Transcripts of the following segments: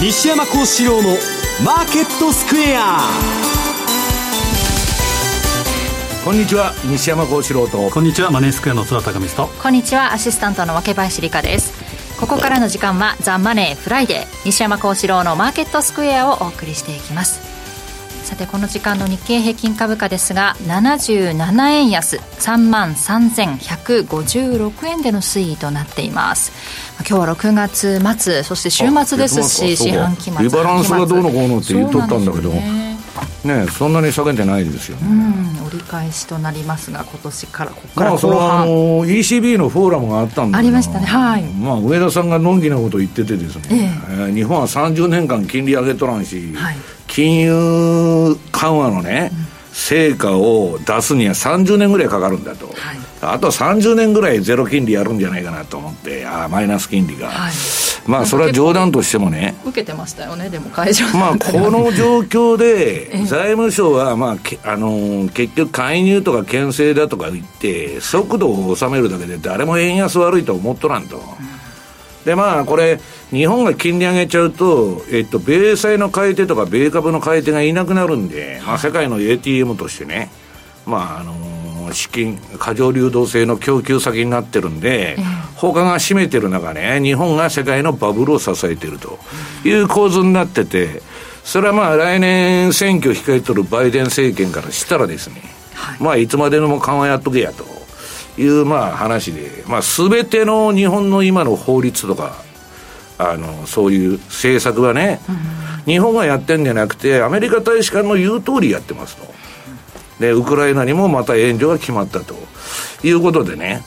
西山孝四郎のマーケットスクエア。こんにちは西山孝四郎と。こんにちはマネースクエアの津田隆美と。こんにちはアシスタントの若林理香です。ここからの時間はザ・マネーフライデー西山孝四郎のマーケットスクエアをお送りしていきますさてこの時間の日経平均株価ですが77円安3万3156円での推移となっています。今日は6月末そして週末ですし四半期末リバランスがどうのこうのって言っとったんだけど。ねそんなに下げてないですよね、うん、折り返しとなりますが今年からここから後半、まあ、その ECB のフォーラムがあったんだありましたね。はい、まあ、上田さんがのんきなこと言っててですね、ええ。ー、日本は30年間金利上げとらんし、はい、金融緩和のね、うん。成果を出すには30年ぐらいかかるんだと、はい、あと30年ぐらいゼロ金利やるんじゃないかなと思ってあマイナス金利が、はい、まあそれは冗談としてもね。受けてましたよねでも会場まあこの状況で 財務省はまああの結局介入とか牽制だとか言って速度を収めるだけで誰も円安悪いと思っとらんと、うん、でまあこれ日本が金利上げちゃうと、えっと、米債の買い手とか米株の買い手がいなくなるんで、まあ、世界の ATM としてね、まああのー、資金、過剰流動性の供給先になってるんで、他が占めてる中ね、日本が世界のバブルを支えてるという構図になってて、それはまあ来年選挙控えとるバイデン政権からしたらですね、はい、まあいつまでのも緩和やっとけやというまあ話で、まあすべての日本の今の法律とか、あのそういう政策はね、うん、日本がやってんじゃなくて、アメリカ大使館の言う通りやってますと。で、ウクライナにもまた援助が決まったと。いうことでね、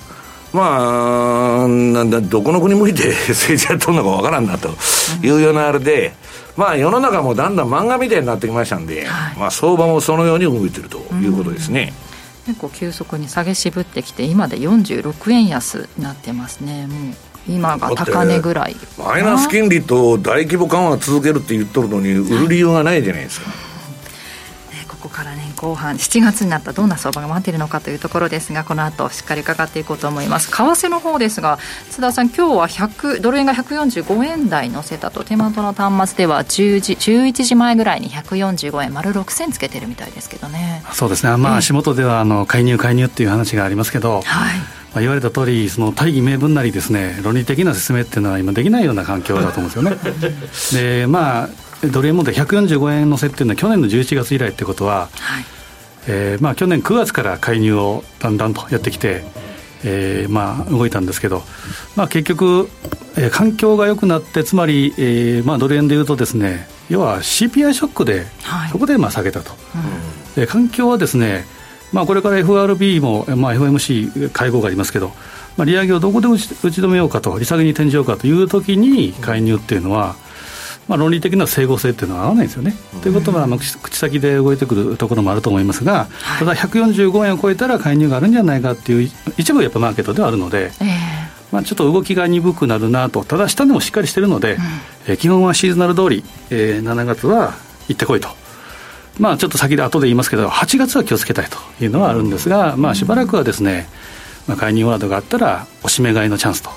まあ、なんだ、どこの国向いて 政治やっとんのかわからんなと。いうようなあれで、まあ世の中もだんだん漫画みたいになってきましたんで、はい、まあ相場もそのように動いてるということですね。結構急速に下げ渋ってきて今で46円安になってますね。もう今が高値ぐらいマイナス金利と大規模緩和続けるって言っとるのに売る理由がないじゃないですか、こからね後半7月になったどんな相場が待っているのかというところですがこの後しっかり伺っていこうと思います。為替の方ですが津田さん今日は100ドル円が145円台乗せたと手元の端末では10時11時前ぐらいに145円丸6銭つけてるみたいですけどね。そうですね。まあ足元ではあの介入介入っていう話がありますけど、はい。まあ、言われた通り、その大義名分なりですね、論理的な説明っていうのは今できないような環境だと思うんですよね。で、まあ、ドル円もで145円の設定のは去年の11月以来ってことは、はい、えー、まあ、去年9月から介入をだんだんとやってきて、えー、まあ動いたんですけど、まあ、結局、えー、環境が良くなって、つまり、えーまあ、ドル円でいうとですね、要は CPI ショックで、そこでまあ下げたと、うん、で環境はですねまあ、これから FRB も、まあ、FOMC 会合がありますけど、まあ、利上げをどこで打ち打ち止めようかと、利下げに転じようかというときに介入っていうのは、まあ、論理的な整合性っていうのは合わないんですよね。うん、ということは、まあ、口先で動いてくるところもあると思いますが、ただ145円を超えたら介入があるんじゃないかっていう、一部やっぱマーケットではあるので。えーまあ、ちょっと動きが鈍くなるなと、ただ下でもしっかりしてるので、うん、え基本はシーズナル通り、えー、7月は行ってこいと。まあ、ちょっと先で後で言いますけど、8月は気をつけたいというのはあるんですが、まあ、しばらくはですね、まあ、介入ワードがあったら、おしめ買いのチャンスと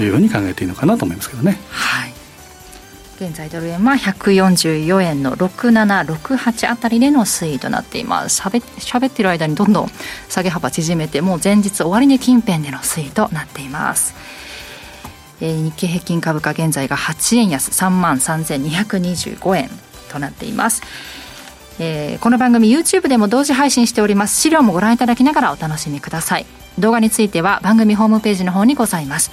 いうふうに考えていいのかなと思いますけどね。はい現在ドル円は144円の6768あたりでの推移となっています。しゃべしゃべっている間にどんどん下げ幅縮めてもう前日終わりに近辺での推移となっています、えー、日経平均株価現在が8円安3万3225円となっています。えー、この番組 YouTube でも同時配信しております。資料もご覧いただきながらお楽しみください。動画については番組ホームページの方にございます。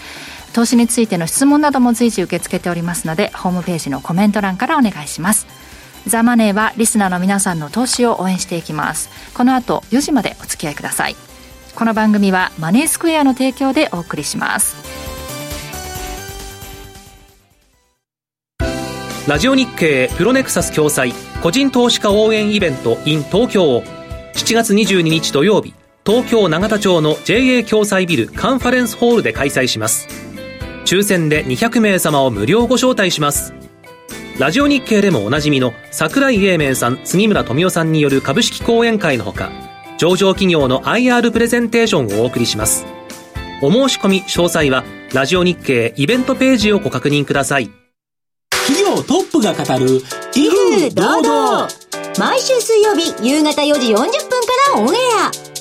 投資についての質問なども随時受け付けておりますのでホームページのコメント欄からお願いします。ザ・マネーはリスナーの皆さんの投資を応援していきます。この後4時までお付き合いください。この番組はマネースクエアの提供でお送りします。ラジオ日経プロネクサス共催個人投資家応援イベント in 東京。を7月22日土曜日東京永田町の JA 共催ビルカンファレンスホールで開催します。抽選で200名様を無料ご招待します。ラジオ日経でもおなじみの桜井英明さん杉村富夫さんによる株式講演会のほか上場企業の IR プレゼンテーションをお送りします。お申し込み詳細はラジオ日経イベントページをご確認ください。企業トップが語る威風堂々。毎週水曜日夕方4時40分からオンエア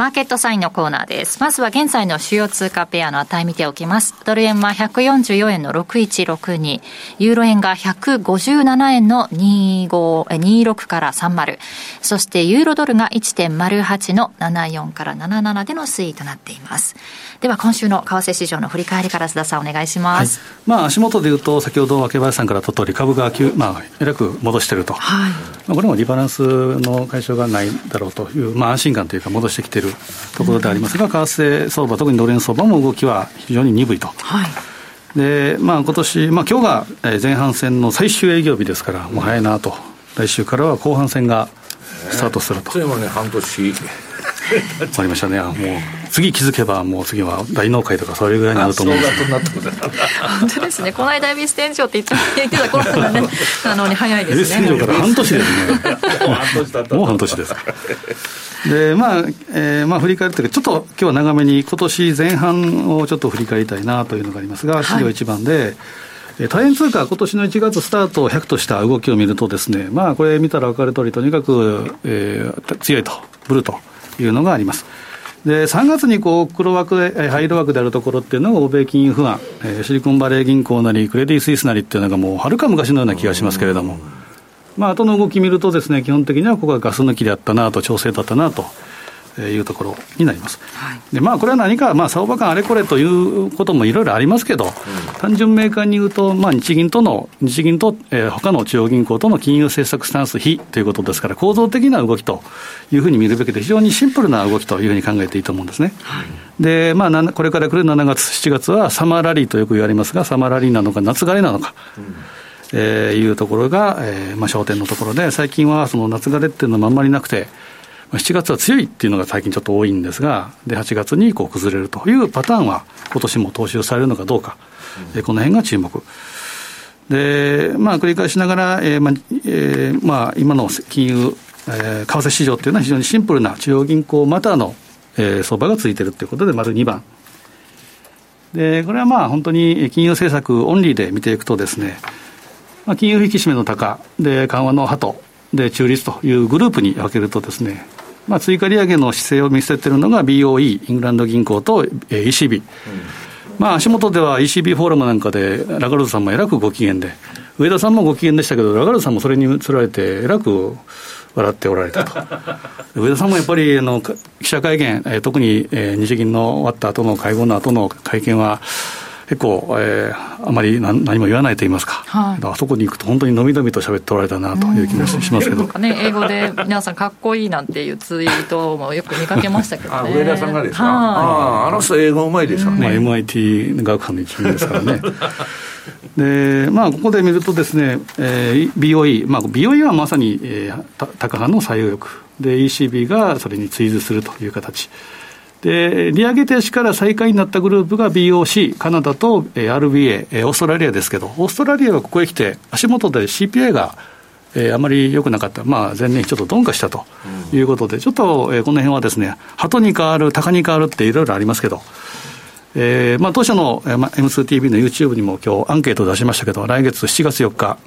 マーケットサインのコーナーです。まずは現在の主要通貨ペアの値見ておきます。ドル円は144円の6162、ユーロ円が157円の25 26から30、そしてユーロドルが1.08の74から77での推移となっています。では今週の為替市場の振り返りから須田さんお願いします、はい、まあ足元でいうと先ほど若林さんからと通り株が急、まあ、えらく戻していると、はい、まあ、これもリバランスの解消がないだろうという、まあ、安心感というか戻してきているところであります。が、為替相場特にドル円相場も動きは非常に鈍いと。はい。でまあ今年、まあ今日が前半戦の最終営業日ですから、もう早いなと、来週からは後半戦がスタートすると。えー、ね、半年。ありましたね、もう次気づけば、もう次は大納会とか、それぐらいになると思うんです本当ですね、この間、恵比寿天井って言ってた頃からね、あの早いですね。天井から半年ですね、もう半年です。でまあえーまあ、振り返るというか、ちょっと今日は長めに、今年前半をちょっと振り返りたいなというのがありますが、資料1番で、はい、大変通貨、今年の1月スタートを100とした動きを見るとですね、まあ、これ見たら分かる通り、とにかく、えー、強いと、ブルというのがあります。で3月にこう黒枠で、灰色枠であるところっていうのが欧米金融不安、えー、シリコンバレー銀行なり、クレディ・スイスなりっていうのがもうはるか昔のような気がしますけれども、まあ後の動き見るとですね、基本的にはここはガス抜きであったなと、調整だったなと。いうところになります。はい、でまあ、これは何か、まあ、相場感あれこれということもいろいろありますけど、うん、単純明快に言うと、まあ、日銀との、日銀と、えー、他の中央銀行との金融政策スタンス比ということですから、構造的な動きというふうに見るべきで、非常にシンプルな動きというふうに考えていいと思うんですね。はい、で、まあ、これから来る7月、7月はサマーラリーとよく言われますが、サマーラリーなのか、夏枯れなのか。うんえー、いうところが、えーまあ、焦点のところで、最近はその夏枯れっていうのはあんまりなくて、7月は強いっていうのが最近ちょっと多いんですが、で8月にこう崩れるというパターンは、今年も踏襲されるのかどうか、うん、この辺が注目。で、まあ、繰り返しながら、えーまあえーまあ、今の金融、えー、為替市場っていうのは非常にシンプルな中央銀行またの、えー、相場がついてるということで、丸2番。で、これはまあ本当に金融政策オンリーで見ていくとですね、まあ、金融引き締めの高、で、緩和の鳩、で、中立というグループに分けるとですね、まあ、追加利上げの姿勢を見せているのが BOE、イングランド銀行と ECB、うん、まあ、足元では ECB フォーラムなんかで、ラガルドさんもえらくご機嫌で、上田さんもご機嫌でしたけど、ラガルドさんもそれにつられて、えらく笑っておられたと。上田さんもやっぱりあの記者会見、特に、え、日銀の終わった後の会合の後の会見は、結構、えー、あまり何何も言わないと言いますか、はい、あそこに行くと本当にのびのびと喋っておられたなという気がしますけど、ね、英語で 皆さんかっこいいなんていうツイートもよく見かけましたけどね。上田さんがですか、ああの人英語うまいですよね、まあ、MIT 学科の一員ですからね。でまあ、ここで見るとですね、えー、BOE、まあ、BOE はまさに、えー、高派の最右翼で ECB がそれに追随するという形で、利上げ停止から再開になったグループが BOC、カナダと RBA、オーストラリアですけど、オーストラリアはここへ来て、足元で CPI が、えー、あまり良くなかった、まあ、前年ちょっと鈍化したということで、うん、ちょっと、えー、この辺はですね、鳩に変わる、鷹に変わるっていろいろありますけど、えーまあ、当社の、えーまあ、M2TV の YouTube にも今日アンケートを出しましたけど、来月7月4日、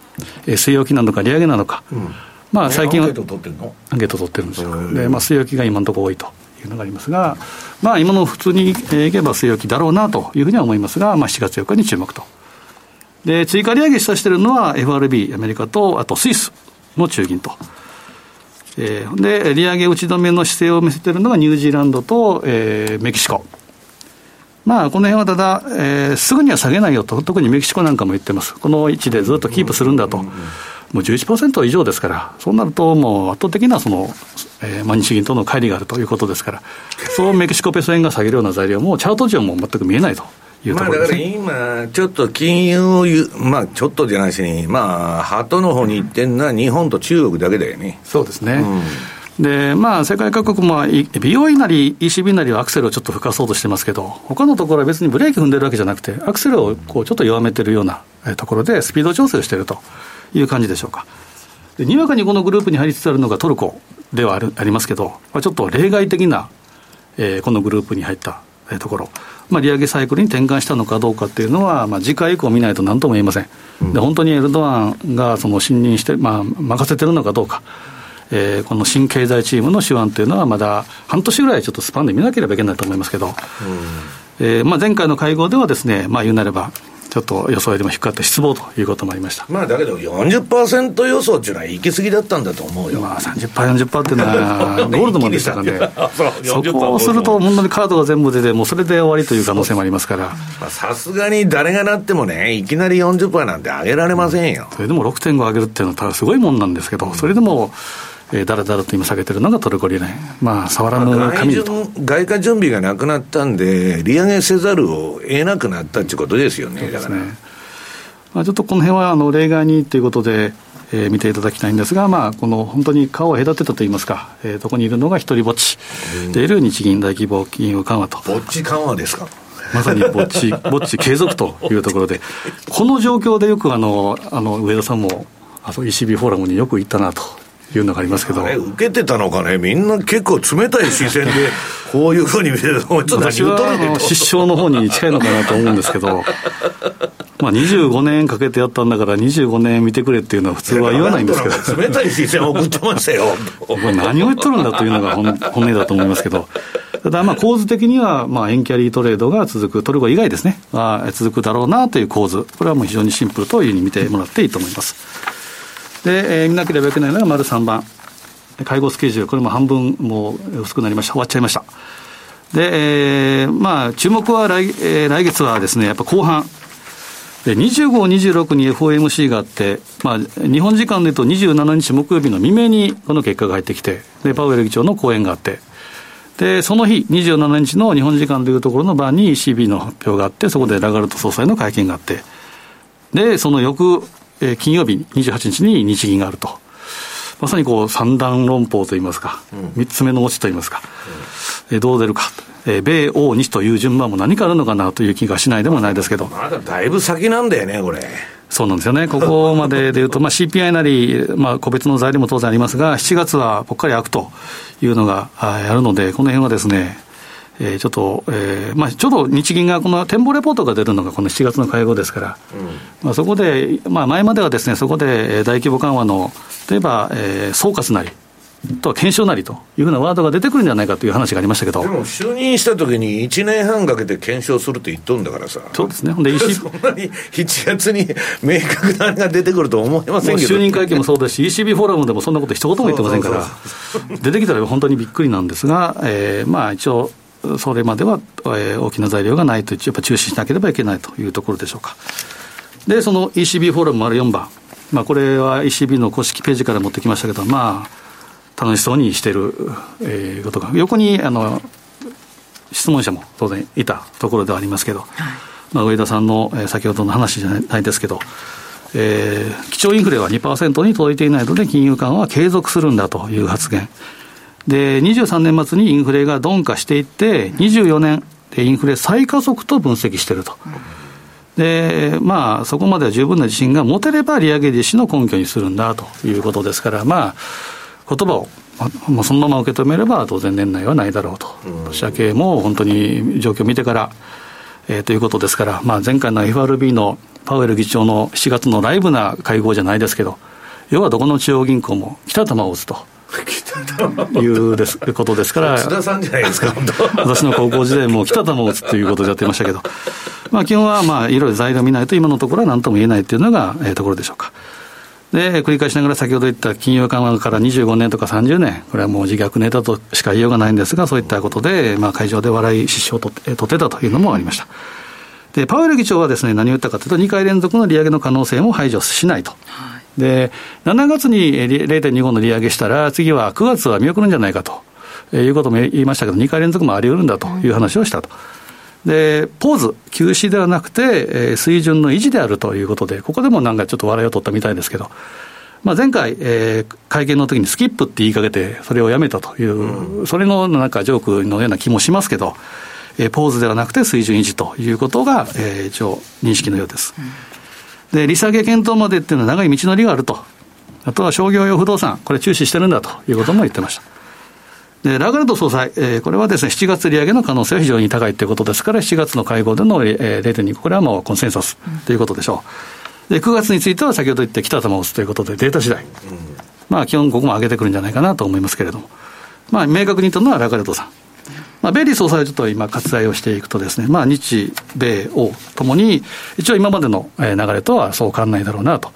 えー、据え置きなのか、利上げなのか、うん、まあ、最近は、アンケート取ってるの？アンケート取ってるんですよ。で、まあ、据え置きが今のところ多いと。というのがありますが、まあ、今の普通にいけば据え置きだろうなというふうには思いますが、まあ、7月4日に注目と。で、追加利上げしたしているのは FRB、アメリカと、あとスイスの中銀と。えー、で、利上げ打ち止めの姿勢を見せているのがニュージーランドと、えー、メキシコ。まあ、この辺はただ、えー、すぐには下げないよと、特にメキシコなんかも言ってます。この位置でずっとキープするんだと。もう11%以上ですから、そうなるともう圧倒的なその、えー、まあ、日銀との乖離があるということですから、そうメキシコペソ円が下げるような材料も、チャート上も全く見えないというところです、ね、まあ、だから今、ちょっと金融をまあ、ちょっとじゃないしに、まあ、ハトの方に行ってんのは日本と中国だけだよね。そうですね。うんで、まあ、世界各国も、美容院なり ECB なりはアクセルをちょっと吹かそうとしてますけど、他のところは別にブレーキ踏んでるわけじゃなくて、アクセルをこうちょっと弱めてるようなところで、スピード調整をしているという感じでしょうか。でにわかにこのグループに入りつつあるのがトルコではあるありますけど、ちょっと例外的な、えー、このグループに入ったところ、まあ、利上げサイクルに転換したのかどうかっていうのは、まあ、次回以降見ないと何とも言えません、うん、で本当にエルドアンがその信任して、まあ、任せてるのかどうか、えー、この新経済チームの手腕というのは、まだ半年ぐらいちょっとスパンで見なければいけないと思いますけど、うん、えー、まあ、前回の会合ではですね、まあ、言うなれば、ちょっと予想よりも低かった失望ということもありました。まあだけど40%予想っていうのは行き過ぎだったんだと思うよ。まあ30%、40%っていうのは ゴールドマンでしたからね。そこをすると本当にカードが全部出てもうそれで終わりという可能性もありますから。さすがに誰がなってもねいきなり40%なんて上げられませんよ、それでも6.5上げるっていうのはすごいもんなんですけどそれでもえー、だらだらと今下げてるのがトルコリライン。まあ、触らぬ紙と。外貨準備がなくなったんで、利上げせざるを得なくなったっていうことですよね、だから。まあ、ちょっとこの辺はあの例外にということで、えー、見ていただきたいんですが、まあ、この本当に顔を隔てたといいますか、えー、こにいるのが一人ぼっちでいる日銀大規模金融緩和と。ぼっち緩和ですか？まさにぼっち、ぼっち継続というところで、この状況でよくあのあの上田さんも、あの ECB フォーラムによく行ったなというのがありますけど。受けてたのかね、みんな結構冷たい視線で、こういうふうに見てると、私は失笑の方に近いのかなと思うんですけど、まあ、25年かけてやったんだから、25年見てくれっていうのは普通は言わないんですけど、冷たい視線を送ってましたよ、何を言っとるんだというのが本 本音だと思いますけど、ただ、まあ構図的には、まあ、円キャリートレードが続く、トルコ以外ですね、あ、続くだろうなという構図、これはもう非常にシンプルというふうに見てもらっていいと思います。で、えー、見なければいけないのが丸3番。介護スケジュール、これも半分もう薄くなりました。終わっちゃいました。で、えー、まあ、注目は来,、えー、来月はですね、やっぱ後半。で、25、26に FOMC があって、まあ、日本時間でいうと27日木曜日の未明にこの結果が入ってきて、で、パウエル議長の講演があって、で、その日、27日の日本時間でいうところの晩に ECB の発表があって、そこでラガルト総裁の会見があって、で、その翌えー、金曜日28日に日銀があると。まさにこう三段論法といいますか、三、うん、つ目のオチといいますか、うん、えー、どう出るか、えー、米欧日という順番も何かあるのかなという気がしないでもないですけど。まだだいぶ先なんだよね、これ。そうなんですよね、ここまででいうと、まあ、CPI なり、まあ、個別の材料も当然ありますが、7月はぽっかり開くというのがあるので、この辺はですね、えー、ちょっと、えーまあ、ちょうど日銀がこの展望レポートが出るのがこの7月の会合ですから、うん、まあ、そこで、まあ、前まではですね、そこで大規模緩和の、例えば、えー、総括なり、と検証なりというふうなワードが出てくるんじゃないかという話がありましたけど。でも就任したときに1年半かけて検証するって言っとんだからさ。そうですね。ほんで そんなに7月に明確なが出てくると思いませんけど。就任会見もそうですし ECB フォーラムでもそんなこと一言も言ってませんから。出てきたら本当にびっくりなんですが、えー、まあ一応それまでは、えー、大きな材料がないと、やっぱ注視しなければいけないというところでしょうか。で、その ECB フォーラム丸4番、まあ、これは ECB の公式ページから持ってきましたけど、まあ、楽しそうにしている、えー、ことが、横にあの質問者も当然いたところではありますけど、はい、まあ、上田さんの、えー、先ほどの話じゃないですけど、えー、基調インフレは2%に届いていないので、金融緩和は継続するんだという発言。で、23年末にインフレが鈍化していって、24年インフレ再加速と分析していると。で、まあ、そこまでは十分な自信が持てれば利上げ実施の根拠にするんだということですから、まあ、言葉を、まあ、そのまま受け止めれば当然年内はないだろうと。年明けも本当に状況を見てから、えー、ということですから、まあ、前回の FRB のパウエル議長の7月のライブな会合じゃないですけど、要はどこの中央銀行も来た球を打つと。いうですことですから、津田さんじゃないですか、私の高校時代も北玉を打つということでやってましたけど、まあ、基本はまあいろいろ材料見ないと、今のところは何とも言えないというのが、えー、ところでしょうか。で、繰り返しながら先ほど言った金融緩和から25年とか30年、これはもう自虐ネタとしか言いようがないんですが、そういったことで、まあ、会場で笑い失笑を取って取ってたというのもありました。で、パウエル議長はですね、何を言ったかというと、2回連続の利上げの可能性も排除しないと。はいで、7月に0.25の利上げしたら、次は9月は見送るんじゃないかということも言いましたけど、2回連続もあり得るんだという話をしたと。で、ポーズ、休止ではなくて、水準の維持であるということで、ここでもなんかちょっと笑いを取ったみたいですけど、まあ、前回、えー、会見の時にスキップって言いかけて、それをやめたという、うん、それのなんかジョークのような気もしますけど、えー、ポーズではなくて水準維持ということが、えー、一応認識のようです。うん、で、利下げ検討までっていうのは長い道のりがあると。あとは商業用不動産、これ注視してるんだということも言ってました。で、ラガルド総裁、えー、これはですね、7月利上げの可能性は非常に高いということですから、7月の会合での、えー、0.2、これはもうコンセンサスということでしょう。で、9月については先ほど言って北玉を打つということで、データ次第。まあ、基本ここも上げてくるんじゃないかなと思いますけれども。まあ、明確に言ったのはラガルドさん。まあ、ベイリー総裁はちょっと今、割愛をしていくとですね、まあ、日米欧ともに、一応今までの流れとはそう変わらないだろうなと。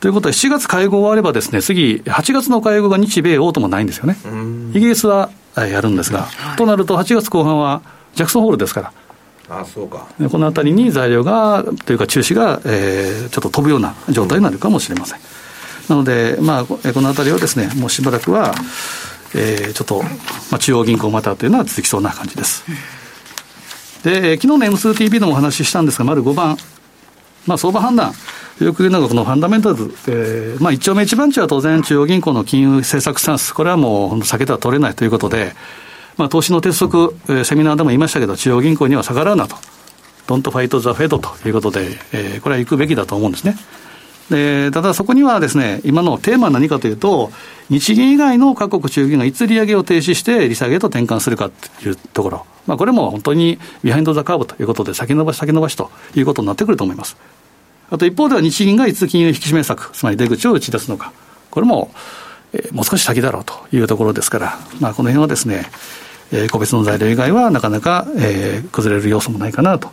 ということは、7月会合終わればですね、次、8月の会合が日米欧ともないんですよね。イギリスはやるんですが、はい、となると8月後半はジャクソンホールですから。あそうかこのあたりに材料が、というか、中止が、えー、ちょっと飛ぶような状態になるかもしれません。なので、まあ、このあたりはですね、もうしばらくは、えー、ちょっと、まあ、中央銀行またというのは続きそうな感じです。で、昨日の M2TV でもお話ししたんですが、丸5番、まあ、相場判断。よく言うのが、このファンダメンタルズ、えー、まあ、一丁目一番地は当然、中央銀行の金融政策スタンス、これはもう避けては取れないということで、まあ、投資の鉄則、えー、セミナーでも言いましたけど、中央銀行には逆らうなと、ドントファイト・ザ・フェドということで、えー、これは行くべきだと思うんですね。でただそこにはですね、今のテーマは何かというと、日銀以外の各国中銀がいつ利上げを停止して利下げと転換するかというところ、まあ、これも本当にビハインド・ザ・カーブということで、先延ばし、先延ばしということになってくると思います。あと一方では日銀がいつ金融引き締め策、つまり出口を打ち出すのか、これも、えー、もう少し先だろうというところですから、まあ、この辺はですね、えー、個別の材料以外はなかなか、えー、崩れる要素もないかなと。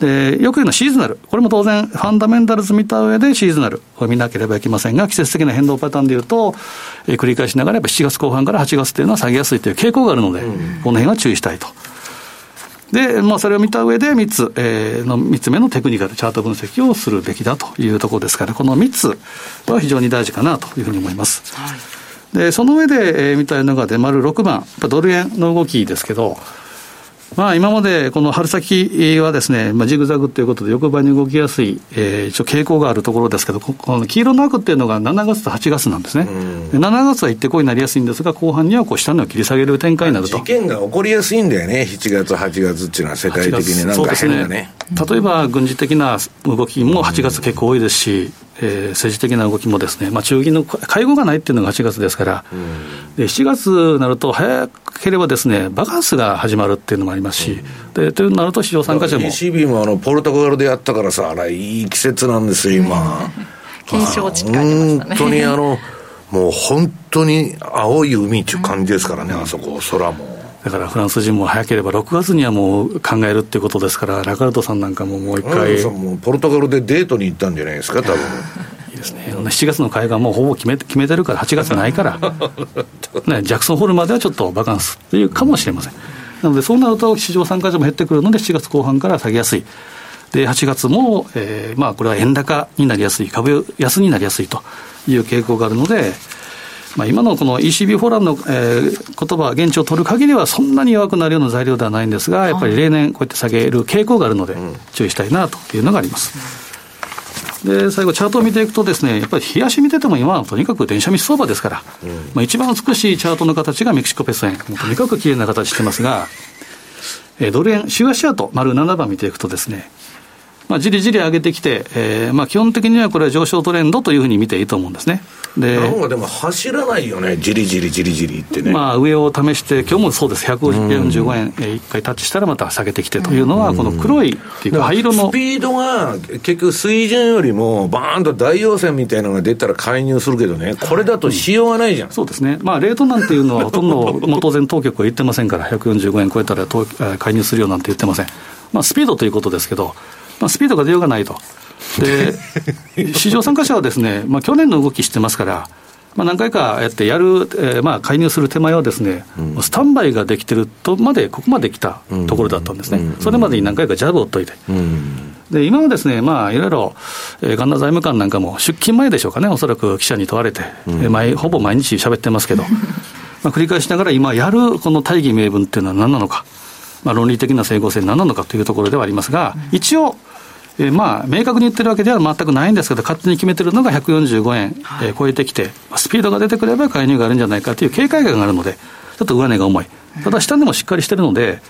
で、よく言うのはシーズナル。これも当然、ファンダメンタルズ見た上でシーズナルを見なければいけませんが、季節的な変動パターンでいうと、えー、繰り返しながらやっぱ7月後半から8月というのは下げやすいという傾向があるので、うん、この辺は注意したいと。で、まあ、それを見た上で3つ、えー、の3つ目のテクニカルチャート分析をするべきだというところですから、この3つは非常に大事かなというふうに思います。はい、で、その上で、えー、見たいのがで、丸6番、ドル円の動きですけど、まあ、今までこの春先はですね、まあ、ジグザグということで横ばいに動きやすい、えー、一応傾向があるところですけど、この黄色の枠っていうのが7月と8月なんですね。7月は行ってこいになりやすいんですが、後半にはこう下値を切り下げる展開になると。事件が起こりやすいんだよね、7月、8月っていうのは世界的になんか変だね。ね例えば軍事的な動きも8月結構多いですし、えー、政治的な動きもですね、まあ、中銀の会合がないっていうのが8月ですから、うん、で7月になると、早ければですね、バカンスが始まるっていうのもありますし、うん、でというなると、市場参加者も。ECB もあのポルトガルでやったからさ、あれ、いい季節なんですよ、今。検証値って書いてましたね。本当にあのもう本当に青い海っていう感じですからね、うん、あそこ、空も。だからフランス人も早ければ6月にはもう考えるっていうことですから、ラカルトさんなんかももう一回。もポルトガルでデートに行ったんじゃないですか、多分 いいですね、7月の会がもうほぼ決め決めてるから、8月ないから、ね、ジャクソンホールまではちょっとバカンスというかもしれません。なので、そうなると市場参加者も減ってくるので、7月後半から下げやすい。で、8月も、えー、まあ、これは円高になりやすい、株安になりやすいという傾向があるので、まあ、今のこの ECB フォーラムの、えー、言葉、現地を取る限りはそんなに弱くなるような材料ではないんですが、やっぱり例年こうやって下げる傾向があるので、注意したいなというのがあります。で、最後、チャートを見ていくとですね、やっぱり冷やし見てても今はとにかく電車密相場ですから、うん、まあ、一番美しいチャートの形がメキシコペソ円、とにかく綺麗な形してますが、えー、ドル円、週足チャート、丸7番見ていくとですね、まあ、じりじり上げてきて、えーまあ、基本的にはこれは上昇トレンドというふうに見ていいと思うんですね。で、なんかでも走らないよね、じりじりじりじりってね。まあ、上を試して、今日もそうです、145円、1回タッチしたらまた下げてきてというのは、この黒いっていうか、灰色の。スピードが結局、水準よりも、バーンと大陽線みたいなのが出たら介入するけどね、これだとしようがないじゃん。そうですね、まあ、レートなんていうのは、ほとんど、もう当然、当局は言ってませんから、145円超えたら介入するよなんて言ってません。まあ、スピードということですけど、まあ、スピードが出ようがないと。で、市場参加者はですね、まあ、去年の動き知ってますから、まあ、何回かやってやる、えー、まあ介入する手前はですね、うん、スタンバイができてるとまで、ここまで来たところだったんですね、うん、それまでに何回かジャブを打っといて。で今はですね、まあ、いろいろ、えー、神田財務官なんかも出勤前でしょうかね、おそらく記者に問われて、うん、毎ほぼ毎日喋ってますけど、まあ繰り返しながら、今やるこの大義名分っていうのは何なのか、まあ、論理的な整合性に何なのかというところではありますが、一応、えー、まあ、明確に言ってるわけでは全くないんですけど、勝手に決めてるのが145円、えー、超えてきて、スピードが出てくれば介入があるんじゃないかという警戒感があるので、ちょっと上値が重い。ただ、下でもしっかりしてるので、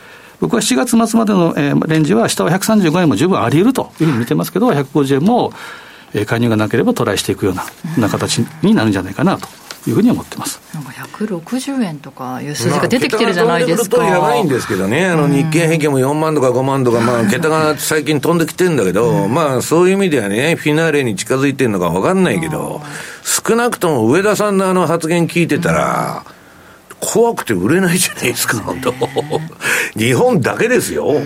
僕は7月末までの、えー、レンジは、下は135円も十分あり得るというふうに見てますけど、150円も、えー、介入がなければトライしていくようなな形になるんじゃないかなと。いうふうに思ってます。なんか160円とかいう数字が出てきてるじゃないですか。まあ、やばいんですけどね、あの日経平均も4万とか5万とか、まあ、桁が最近飛んできてるんだけど、まあ、そういう意味ではね、フィナーレに近づいてるのか分かんないけど、少なくとも上田さんのあの発言聞いてたら、怖くて売れないじゃないですか、本当。日本だけですよ。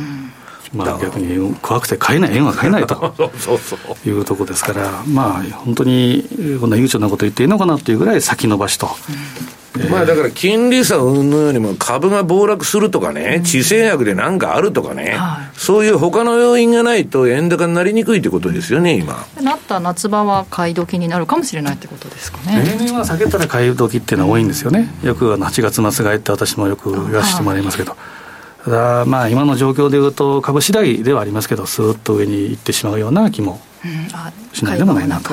まあ、逆に怖くて買えない、円は買えないと いうところですから、まあ、本当にこんな悠長なこと言っていいのかなというぐらい先延ばしと。うん、まあだから金利差云々よりも株が暴落するとかね、地政学で何かあるとかね、そういう他の要因がないと円高になりにくいってことですよね、今。なった夏場は買い時になるかもしれないってことですかね。例年は下げたら買い時っていうのは多いんですよね。よく8月末買いって私もよく言わせてもらいますけど。ただ、まあ、今の状況でいうと、株次第ではありますけど、すーっと上に行ってしまうような気もしないでもないなと。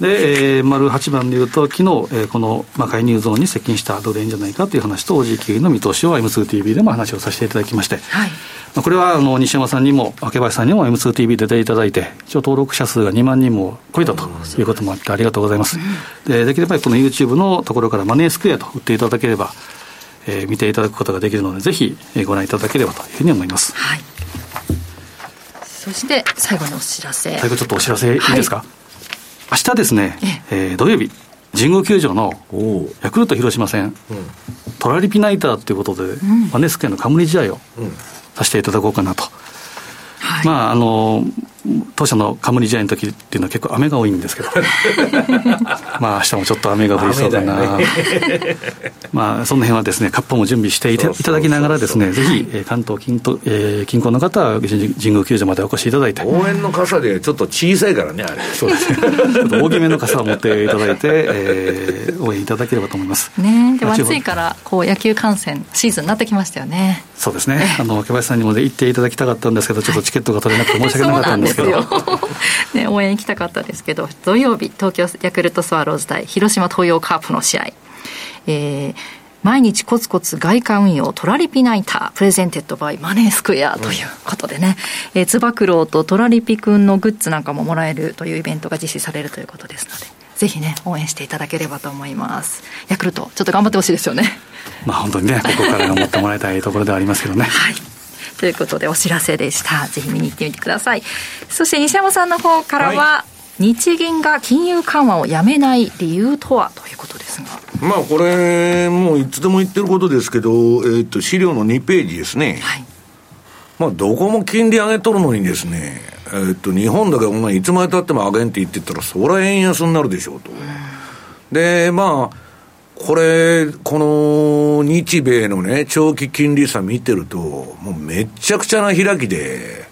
で、えー、丸8番でいうと、昨日、えー、この、まあ、介入ゾーンに接近したドル円じゃないかという話と、OG の見通しを M2TV でも話をさせていただきまして、はい、まあ、これはあの西山さんにも、明林さんにも M2TV 出ていただいて、一応登録者数が2万人も超えたということもあって、ありがとうございます。でできればこの YouTube のところからマネースクエアと打っていただければ、えー、見ていただくことができるので、ぜひご覧いただければというふうに思います。はい。そして最後にお知らせ。最後ちょっとお知らせいいですか？はい、明日ですね、ええー、土曜日。神宮球場のヤクルト広島戦、うん、トラリピナイターということで、うん、マネスケの冠試合をさせていただこうかなと。はい、まああの当社の冠試合の時っていうのは結構雨が多いんですけど。まあ明日もちょっと雨が降りそうだな、ね、まあその辺はですねカッパも準備していただきながらですねぜひ、え関東近東、えー、近郊の方は神宮球場までお越しいただいて。応援の傘でちょっと小さいからねあれ。そうですね。ちょっと大きめの傘を持っていただいて、えー、応援いただければと思います。ね。でも暑いからこう野球観戦シーズンになってきましたよね。そうですね。あの若林さんにも行っていただきたかったんですけどちょっとチケットが取れなくて申し訳なかったんですですよ ね、応援行きたかったですけど土曜日東京ヤクルトスワローズ対広島東洋カープの試合、えー、毎日コツコツ外貨運用トラリピナイタープレゼンテッドバイマネースクエアということでね、うん、えー、つば九郎とトラリピくんのグッズなんかももらえるというイベントが実施されるということですのでぜひね応援していただければと思います。ヤクルトちょっと頑張ってほしいですよね。まあ本当にねここから頑張ってもらいたいところではありますけどね。はいということでお知らせでした。ぜひ見に行ってみてください。そして西山さんの方からは、はい、日銀が金融緩和をやめない理由とはということですが。まあこれもういつでも言ってることですけど、えー、と資料の2ページですね、はい、まあどこも金利上げとるのにですねえー、と日本だけお前いつまでたっても上げんって言ってたらそりゃ円安になるでしょうと、でまあこれ、この日米のね、長期金利差見てると、もうめっちゃくちゃな開きで、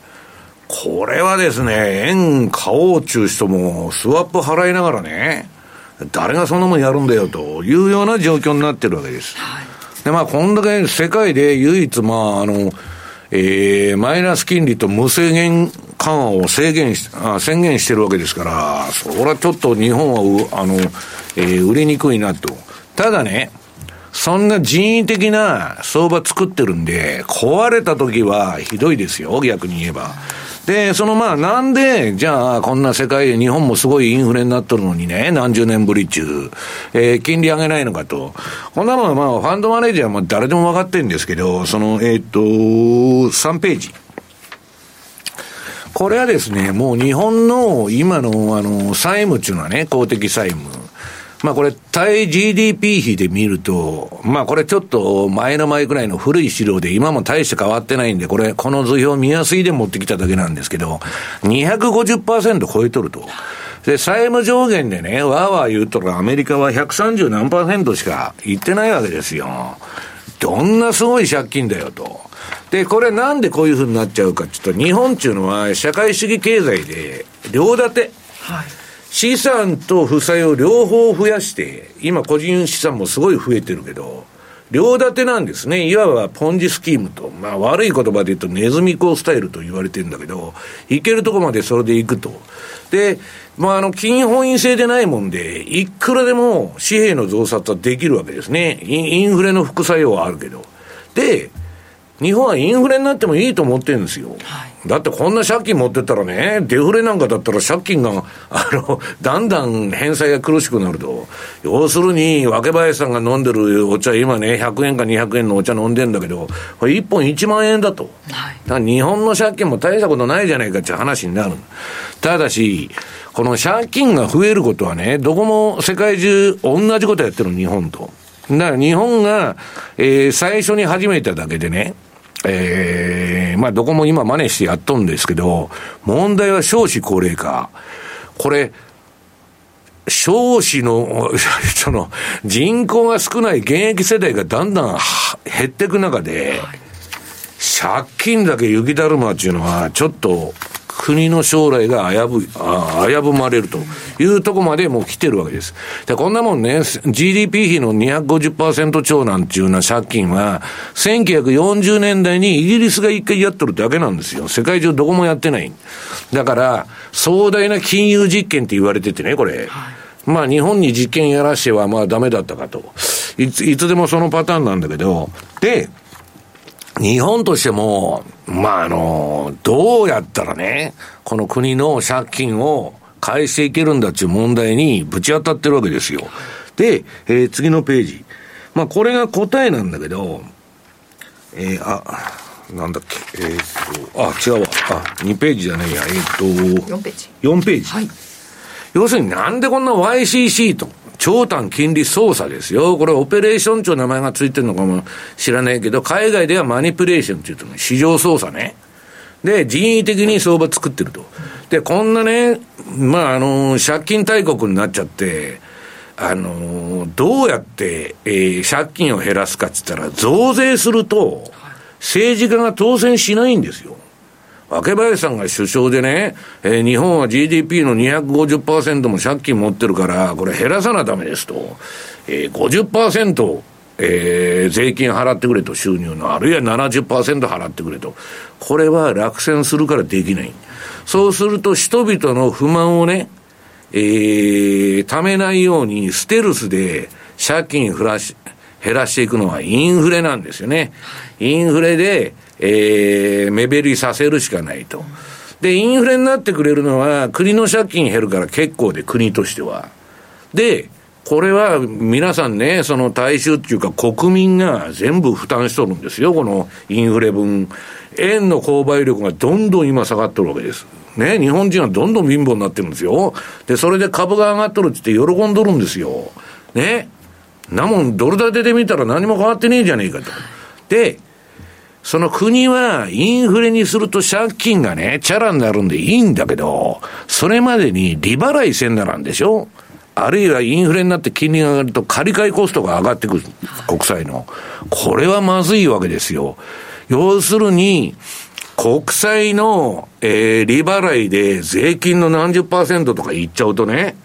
これはですね、円買おうちゅう人もスワップ払いながらね、誰がそんなもんやるんだよというような状況になってるわけです。はい、で、まあ、こんだけ世界で唯一、まあ、あの、えー、マイナス金利と無制限緩和を制限しあ宣言してるわけですから、それはちょっと日本はあの、えー、売りにくいなと。ただね、そんな人為的な相場作ってるんで、壊れた時はひどいですよ、逆に言えば。で、そのまあ、なんで、じゃあ、こんな世界で日本もすごいインフレになっとるのにね、何十年ぶり中、えー、金利上げないのかと。こんなもんはまあ、ファンドマネージャーも誰でも分かってるんですけど、その、えっ、と、3ページ。これはですね、もう日本の今の、あの、債務っていうのはね、公的債務。まあこれ、対 GDP 比で見ると、まあこれちょっと前の前くらいの古い資料で今も大して変わってないんで、これ、この図表見やすいで持ってきただけなんですけど、250%超えとると。で、債務上限でね、わーわー言うとアメリカは130何パーセントしか言ってないわけですよ。どんなすごい借金だよと。で、これなんでこういうふうになっちゃうかちょっと日本っていうのは社会主義経済で両立て。はい資産と負債を両方増やして、今個人資産もすごい増えてるけど、両立てなんですね。いわばポンジスキームと。まあ悪い言葉で言うとネズミ講スタイルと言われてるんだけど、いけるとこまでそれでいくと。で、まああの、金本位制でないもんで、いくらでも紙幣の増刷はできるわけですね。インフレの副作用はあるけど。で、日本はインフレになってもいいと思ってるんですよ。はい、だってこんな借金持ってったらね、デフレなんかだったら借金が、あの、だんだん返済が苦しくなると。要するに、若林さんが飲んでるお茶、今ね、100円か200円のお茶飲んでんだけど、これ1本1万円だと。はい、だから日本の借金も大したことないじゃないかっていう話になる。ただし、この借金が増えることはね、どこも世界中同じことやってる日本と。だから日本が、えー、最初に始めただけでね、えー、まあどこも今真似してやっとんですけど、問題は少子高齢化。これ、少子の、その、人口が少ない現役世代がだんだん減っていく中で、借金だけ雪だるまっていうのは、ちょっと、国の将来が危ぶ、あ危ぶまれるというとこまでもう来てるわけです。で、こんなもんね、GDP 比の250%超なんていうような借金は、1940年代にイギリスが一回やっとるだけなんですよ。世界中どこもやってない。だから、壮大な金融実験って言われててね、これ。はいまあ日本に実験やらしてはまあダメだったかと。いつ、いつでもそのパターンなんだけど、で、日本としても、まあ、あの、どうやったらね、この国の借金を返していけるんだっていう問題にぶち当たってるわけですよ。で、えー、次のページ。まあ、これが答えなんだけど、えー、あ、なんだっけ、えー、っと、あ、違うわ。あ、2ページじゃないや、えー、っと、4ページ。4ページ。はい。要するになんでこんな YCC と、長短金利操作ですよ。これオペレーションという名前がついてるのかも知らないけど、海外ではマニプレーションって言うと、市場操作ね。で、人為的に相場作ってると。で、こんなね、まあ、あの、借金大国になっちゃって、あの、どうやって、えー、借金を減らすかって言ったら、増税すると、政治家が当選しないんですよ。若林さんが首相でね、えー、日本は GDP の250%も借金持ってるから、これ減らさなダメですと。えー、50%、えー、税金払ってくれと、収入の、あるいは70%払ってくれと。これは落選するからできない。そうすると人々の不満をね、えー、ためないようにステルスで借金減らし、減らしていくのはインフレなんですよね。インフレで、えー、目減りさせるしかないと。で、インフレになってくれるのは、国の借金減るから結構で、国としては。で、これは皆さんね、その大衆っていうか国民が全部負担しとるんですよ、このインフレ分。円の購買力がどんどん今下がってるわけです。ね、日本人はどんどん貧乏になってるんですよ。で、それで株が上がっとるって言って喜んどるんですよ。ね。なもん、ドル建てで見たら何も変わってねえじゃねえかと。で、その国はインフレにすると借金がね、チャラになるんでいいんだけど、それまでに利払いせんならんでしょ？あるいはインフレになって金利が上がると借り換えコストが上がってくる。国債の。これはまずいわけですよ。要するに、国債の、えー、利払いで税金の何十パーセントとかいっちゃうとね、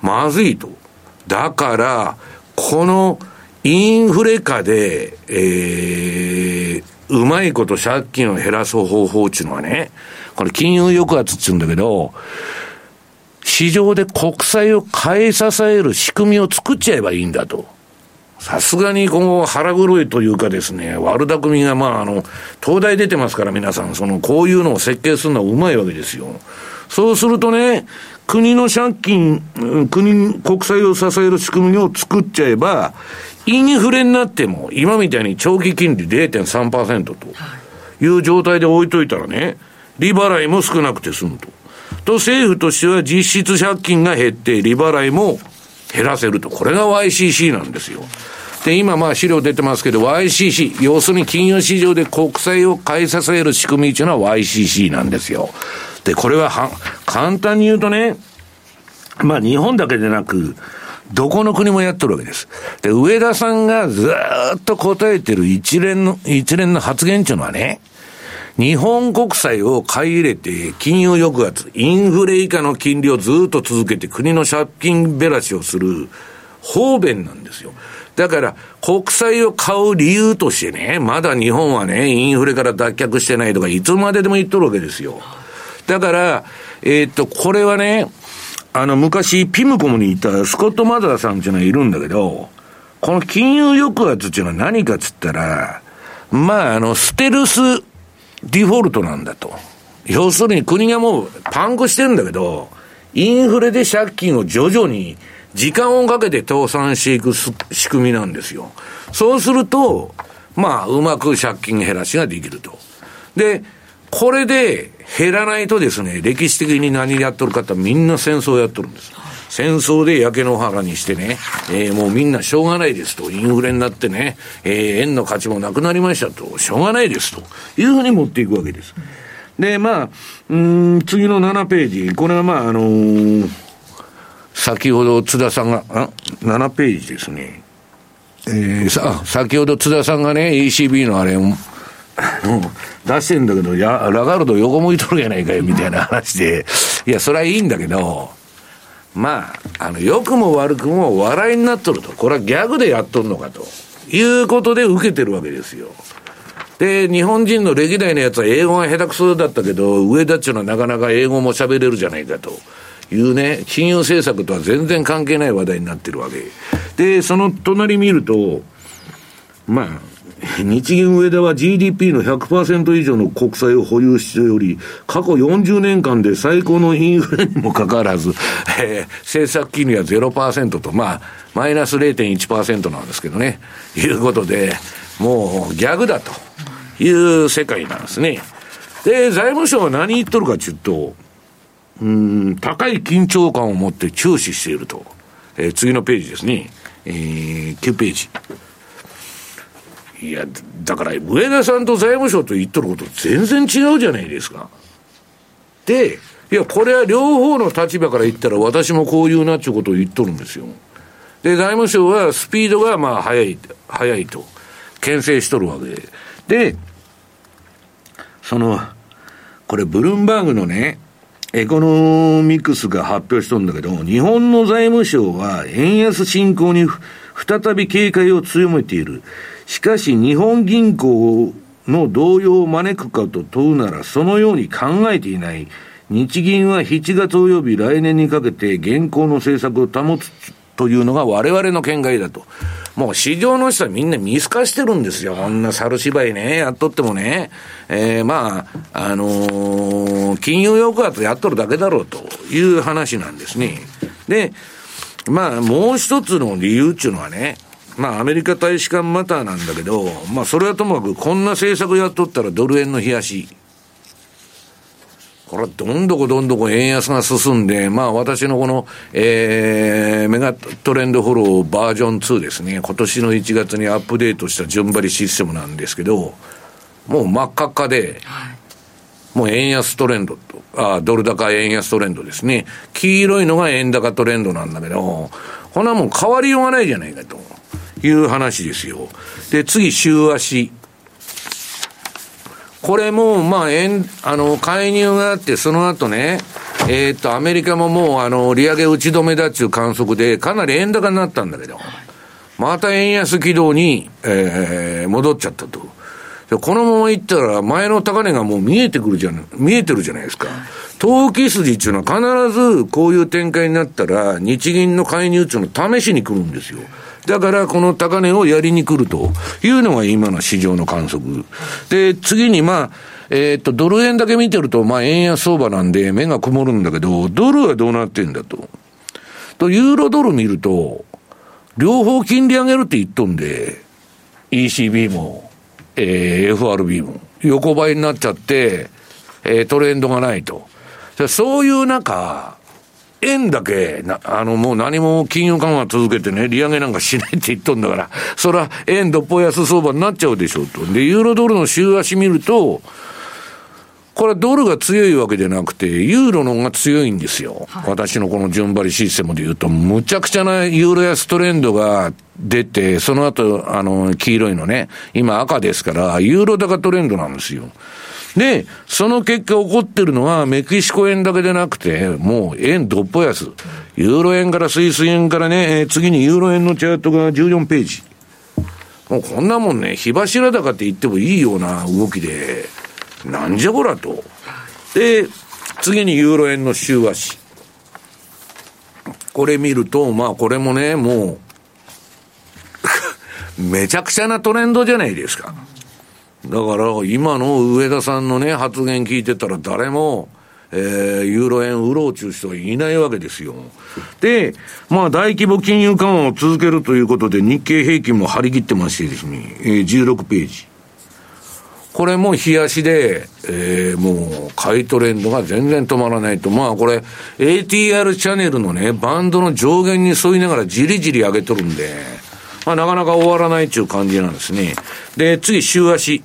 まずいと。だから、このインフレ下で、えー、うまいこと借金を減らす方法っていうのはね、これ金融抑圧って言うんだけど、市場で国債を買い支える仕組みを作っちゃえばいいんだと。さすがにこの腹黒いというかですね、悪巧みがまああの、東大出てますから皆さん、そのこういうのを設計するのはうまいわけですよ。そうするとね、国の借金、国、国債を支える仕組みを作っちゃえば、インフレになっても、今みたいに長期金利0.3%という状態で置いといたらね、利払いも少なくて済むと。と、政府としては実質借金が減って、利払いも減らせると。これが YCC なんですよ。で、今まあ資料出てますけど、YCC、要するに金融市場で国債を買い支える仕組みっていうのは YCC なんですよ。で、これはは、簡単に言うとね、まあ日本だけでなく、どこの国もやってるわけです。で、上田さんがずっと答えてる一連の、一連の発言っていうのはね、日本国債を買い入れて、金融抑圧、インフレ以下の金利をずっと続けて国の借金べらしをする方便なんですよ。だから、国債を買う理由としてね、まだ日本はね、インフレから脱却してないとか、いつまででも言っとるわけですよ。だから、えー、っと、これはね、あの、昔、ピムコムにいたスコット・マザーさんっていうのがいるんだけど、この金融抑圧っていうのは何かっつったら、まあ、あの、ステルスデフォルトなんだと。要するに国がもうパンクしてるんだけど、インフレで借金を徐々に時間をかけて倒産していく仕組みなんですよ。そうすると、まあ、うまく借金減らしができると。で、これで減らないとですね、歴史的に何やっとるかってみんな戦争やっとるんです。戦争で焼け野原にしてね、えー、もうみんなしょうがないですと、インフレになってね、えー、円の価値もなくなりましたと、しょうがないですというふうに持っていくわけです。で、まあ、うん、次の7ページ、これはまあ、あのー、先ほど津田さんが、あ、7ページですね。えー、さ、先ほど津田さんがね、ECB のあれ、うん出してんだけど、や、ラガルド横向いとるやないかよ、みたいな話で。いや、それはいいんだけど、まあ、あの、良くも悪くも笑いになっとると。これはギャグでやっとんのかと。いうことで受けてるわけですよ。で、日本人の歴代のやつは英語が下手くそだったけど、上田っちゅうのはなかなか英語も喋れるじゃないかと。いうね、金融政策とは全然関係ない話題になってるわけ。で、その隣見ると、まあ、日銀上田は GDP の100%以上の国債を保有しており、過去40年間で最高のインフレにもかかわらず、えー、政策金利は0%と、まあ、マイナス0.1%なんですけどね、いうことで、もうギャグだという世界なんですね。で、財務省は何言っとるかというと、うん、高い緊張感を持って注視していると。えー、次のページですね。えー、9ページ。いや、だから、上田さんと財務省と言っとること全然違うじゃないですか。で、いや、これは両方の立場から言ったら私もこういうなっていうことを言っとるんですよ。で、財務省はスピードがまあ速い、速いと、牽制しとるわけで。で、その、これブルームバーグのね、エコノミクスが発表しとるんだけど、日本の財務省は円安進行に再び警戒を強めている。しかし日本銀行の動揺を招くかと問うなら、そのように考えていない。日銀は7月及び来年にかけて現行の政策を保つというのが我々の見解だと。もう市場の人はみんな見透かしてるんですよ。こんな猿芝居ね、やっとってもね。えー、まあ、あのー、金融抑圧やっとるだけだろうという話なんですね。で、まあ、もう一つの理由っていうのはね、まあ、アメリカ大使館マターなんだけど、まあ、それはともかく、こんな政策やっとったらドル円の冷やし。これはどんどこどんどこ円安が進んで、まあ私のこの、えー、メガトレンドフォローバージョン2ですね、今年の1月にアップデートした順張りシステムなんですけど、もう真っ赤っかで、はい、もう円安トレンドと、あドル高円安トレンドですね。黄色いのが円高トレンドなんだけど、こんなもん変わりようがないじゃないかという話ですよ。で、次、週足。これも、まあ、円、あの、介入があって、その後ね、えー、っと、アメリカももう、あの、利上げ打ち止めだっていう観測で、かなり円高になったんだけど、また円安軌道に、えー、戻っちゃったと。このままいったら、前の高値がもう見えてくるじゃん、見えてるじゃないですか。投機筋っていうのは必ずこういう展開になったら、日銀の介入っていうのを試しに来るんですよ。だからこの高値をやりに来るというのが今の市場の観測。で、次にまあ、えー、っと、ドル円だけ見てると、まあ、円安相場なんで目が曇るんだけど、ドルはどうなってんだと。と、ユーロドル見ると、両方金利上げるって言っとんで、ECB も、えー、FRB も、横ばいになっちゃって、えー、トレンドがないと。そういう中、円だけ、あの、もう何も金融緩和続けてね、利上げなんかしないって言っとんだから、そら、円どっぽ安相場になっちゃうでしょうと。で、ユーロドルの週足見ると、これはドルが強いわけじゃなくて、ユーロの方が強いんですよ。はい、私のこの順張りシステムで言うと、むちゃくちゃなユーロ安トレンドが出て、その後、あの、黄色いのね、今赤ですから、ユーロ高トレンドなんですよ。で、その結果起こってるのはメキシコ円だけでなくて、もう円どっぽ安。ユーロ円からスイス円からね、え次にユーロ円のチャートが14ページ。もうこんなもんね、火柱高って言ってもいいような動きで、なんじゃこらと。で、次にユーロ円の週足。これ見ると、まあこれもね、もう、めちゃくちゃなトレンドじゃないですか。だから、今の上田さんのね、発言聞いてたら誰も、えー、ユーロ円売ろうちゅう人はいないわけですよ。で、まあ大規模金融緩和を続けるということで日経平均も張り切ってましてですね、えー、16ページ。これも冷やしで、えー、もう買いトレンドが全然止まらないと。まあこれ ATR チャンネルのね、バンドの上限に沿いながらじりじり上げとるんで、まあなかなか終わらないっていう感じなんですね。で、次週足。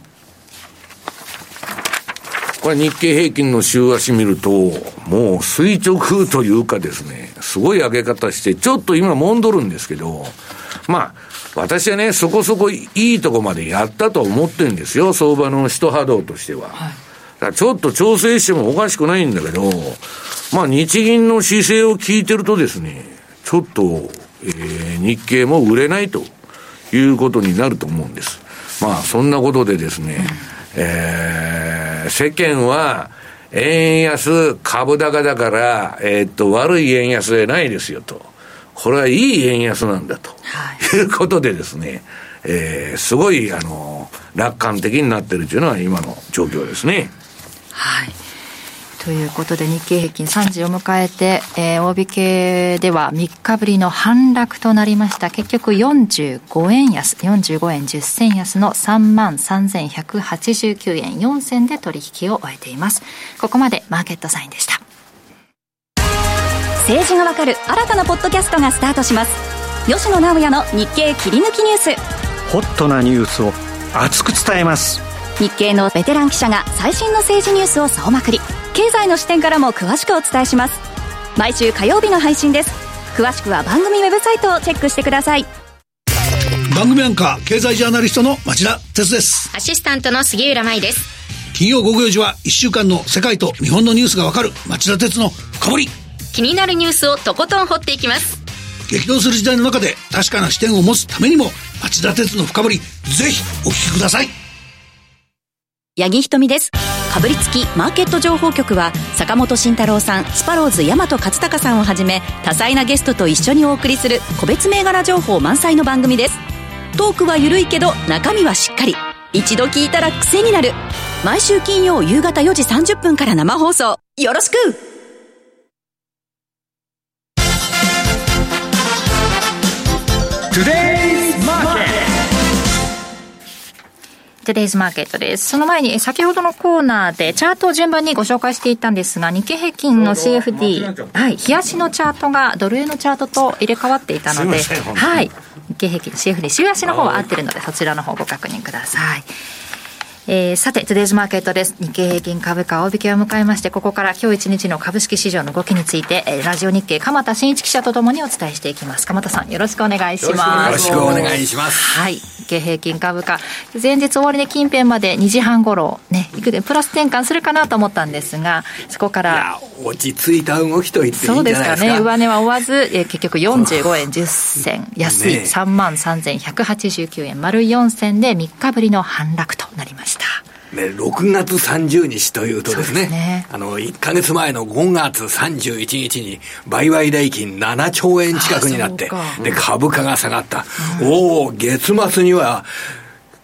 これ日経平均の週足見ると、もう垂直というかですね、すごい上げ方して、ちょっと今戻んるんですけど、まあ、私はね、そこそこいいとこまでやったと思ってるんですよ、相場の一波動としては。はい、だからちょっと調整してもおかしくないんだけど、まあ日銀の姿勢を聞いてるとですね、ちょっと、えー、日経も売れないということになると思うんです。まあそんなことでですね、うんえー、世間は、円安、株高だから、えー、っと、悪い円安でないですよと。これはいい円安なんだと。はい、いうことでですね、えー、すごい、あの、楽観的になってるというのは今の状況ですね。はい。ということで日経平均3時を迎えて、えー、大引けでは3日ぶりの反落となりました。結局45円安45円10銭安の3万3189円4銭で取引を終えています。ここまでマーケットサインでした。政治がわかる新たなポッドキャストがスタートします。吉野直也の日経切り抜きニュース。ホットなニュースを熱く伝えます日経のベテラン記者が最新の政治ニュースを総まくり。経済の視点からも詳しくお伝えします。毎週火曜日の配信です。詳しくは番組ウェブサイトをチェックしてください。番組アンカー経済ジャーナリストの町田哲です。アシスタントの杉浦舞です。金曜午後4時は1週間の世界と日本のニュースがわかる町田哲の深掘り。気になるニュースをとことん掘っていきます。激動する時代の中で確かな視点を持つためにも町田哲の深掘りぜひお聞きください八木ひとみです。かぶりつきマーケット情報局は坂本慎太郎さんスパローズ大和勝孝さんをはじめ多彩なゲストと一緒にお送りする個別銘柄情報満載の番組です。トークは緩いけど中身はしっかり。一度聞いたら癖になる。毎週金曜夕方4時30分から生放送。よろしく! Today's Market トゥデイズマーケットです。その前に、先ほどのコーナーでチャートを順番にご紹介していったんですが、日経平均の CFD、はい、冷やしのチャートがドル円のチャートと入れ替わっていたので、はい、日経平均 CFD、週足の方は合ってるので、そちらの方ご確認ください。えー、さて、トゥデイズマーケットです。日経平均株価大引けを迎えまして、ここから今日一日の株式市場の動きについて、えー、ラジオ日経鎌田新一記者とともにお伝えしていきます。鎌田さん、よろしくお願いします。よろしくお願いします。はい。日経平均株価、前日終値近辺まで2時半頃、ね、いくでプラス転換するかなと思ったんですが、そこから。落ち着いた動きと言って。そうですかね。上値は追わず、えー、結局45円10銭、安い3万3189円、丸4銭で3日ぶりの反落となりました。ね、6月30日というとですね、すね。あの、1か月前の5月31日に、売買代金7兆円近くになって、で、株価が下がった。うん、おお、月末には、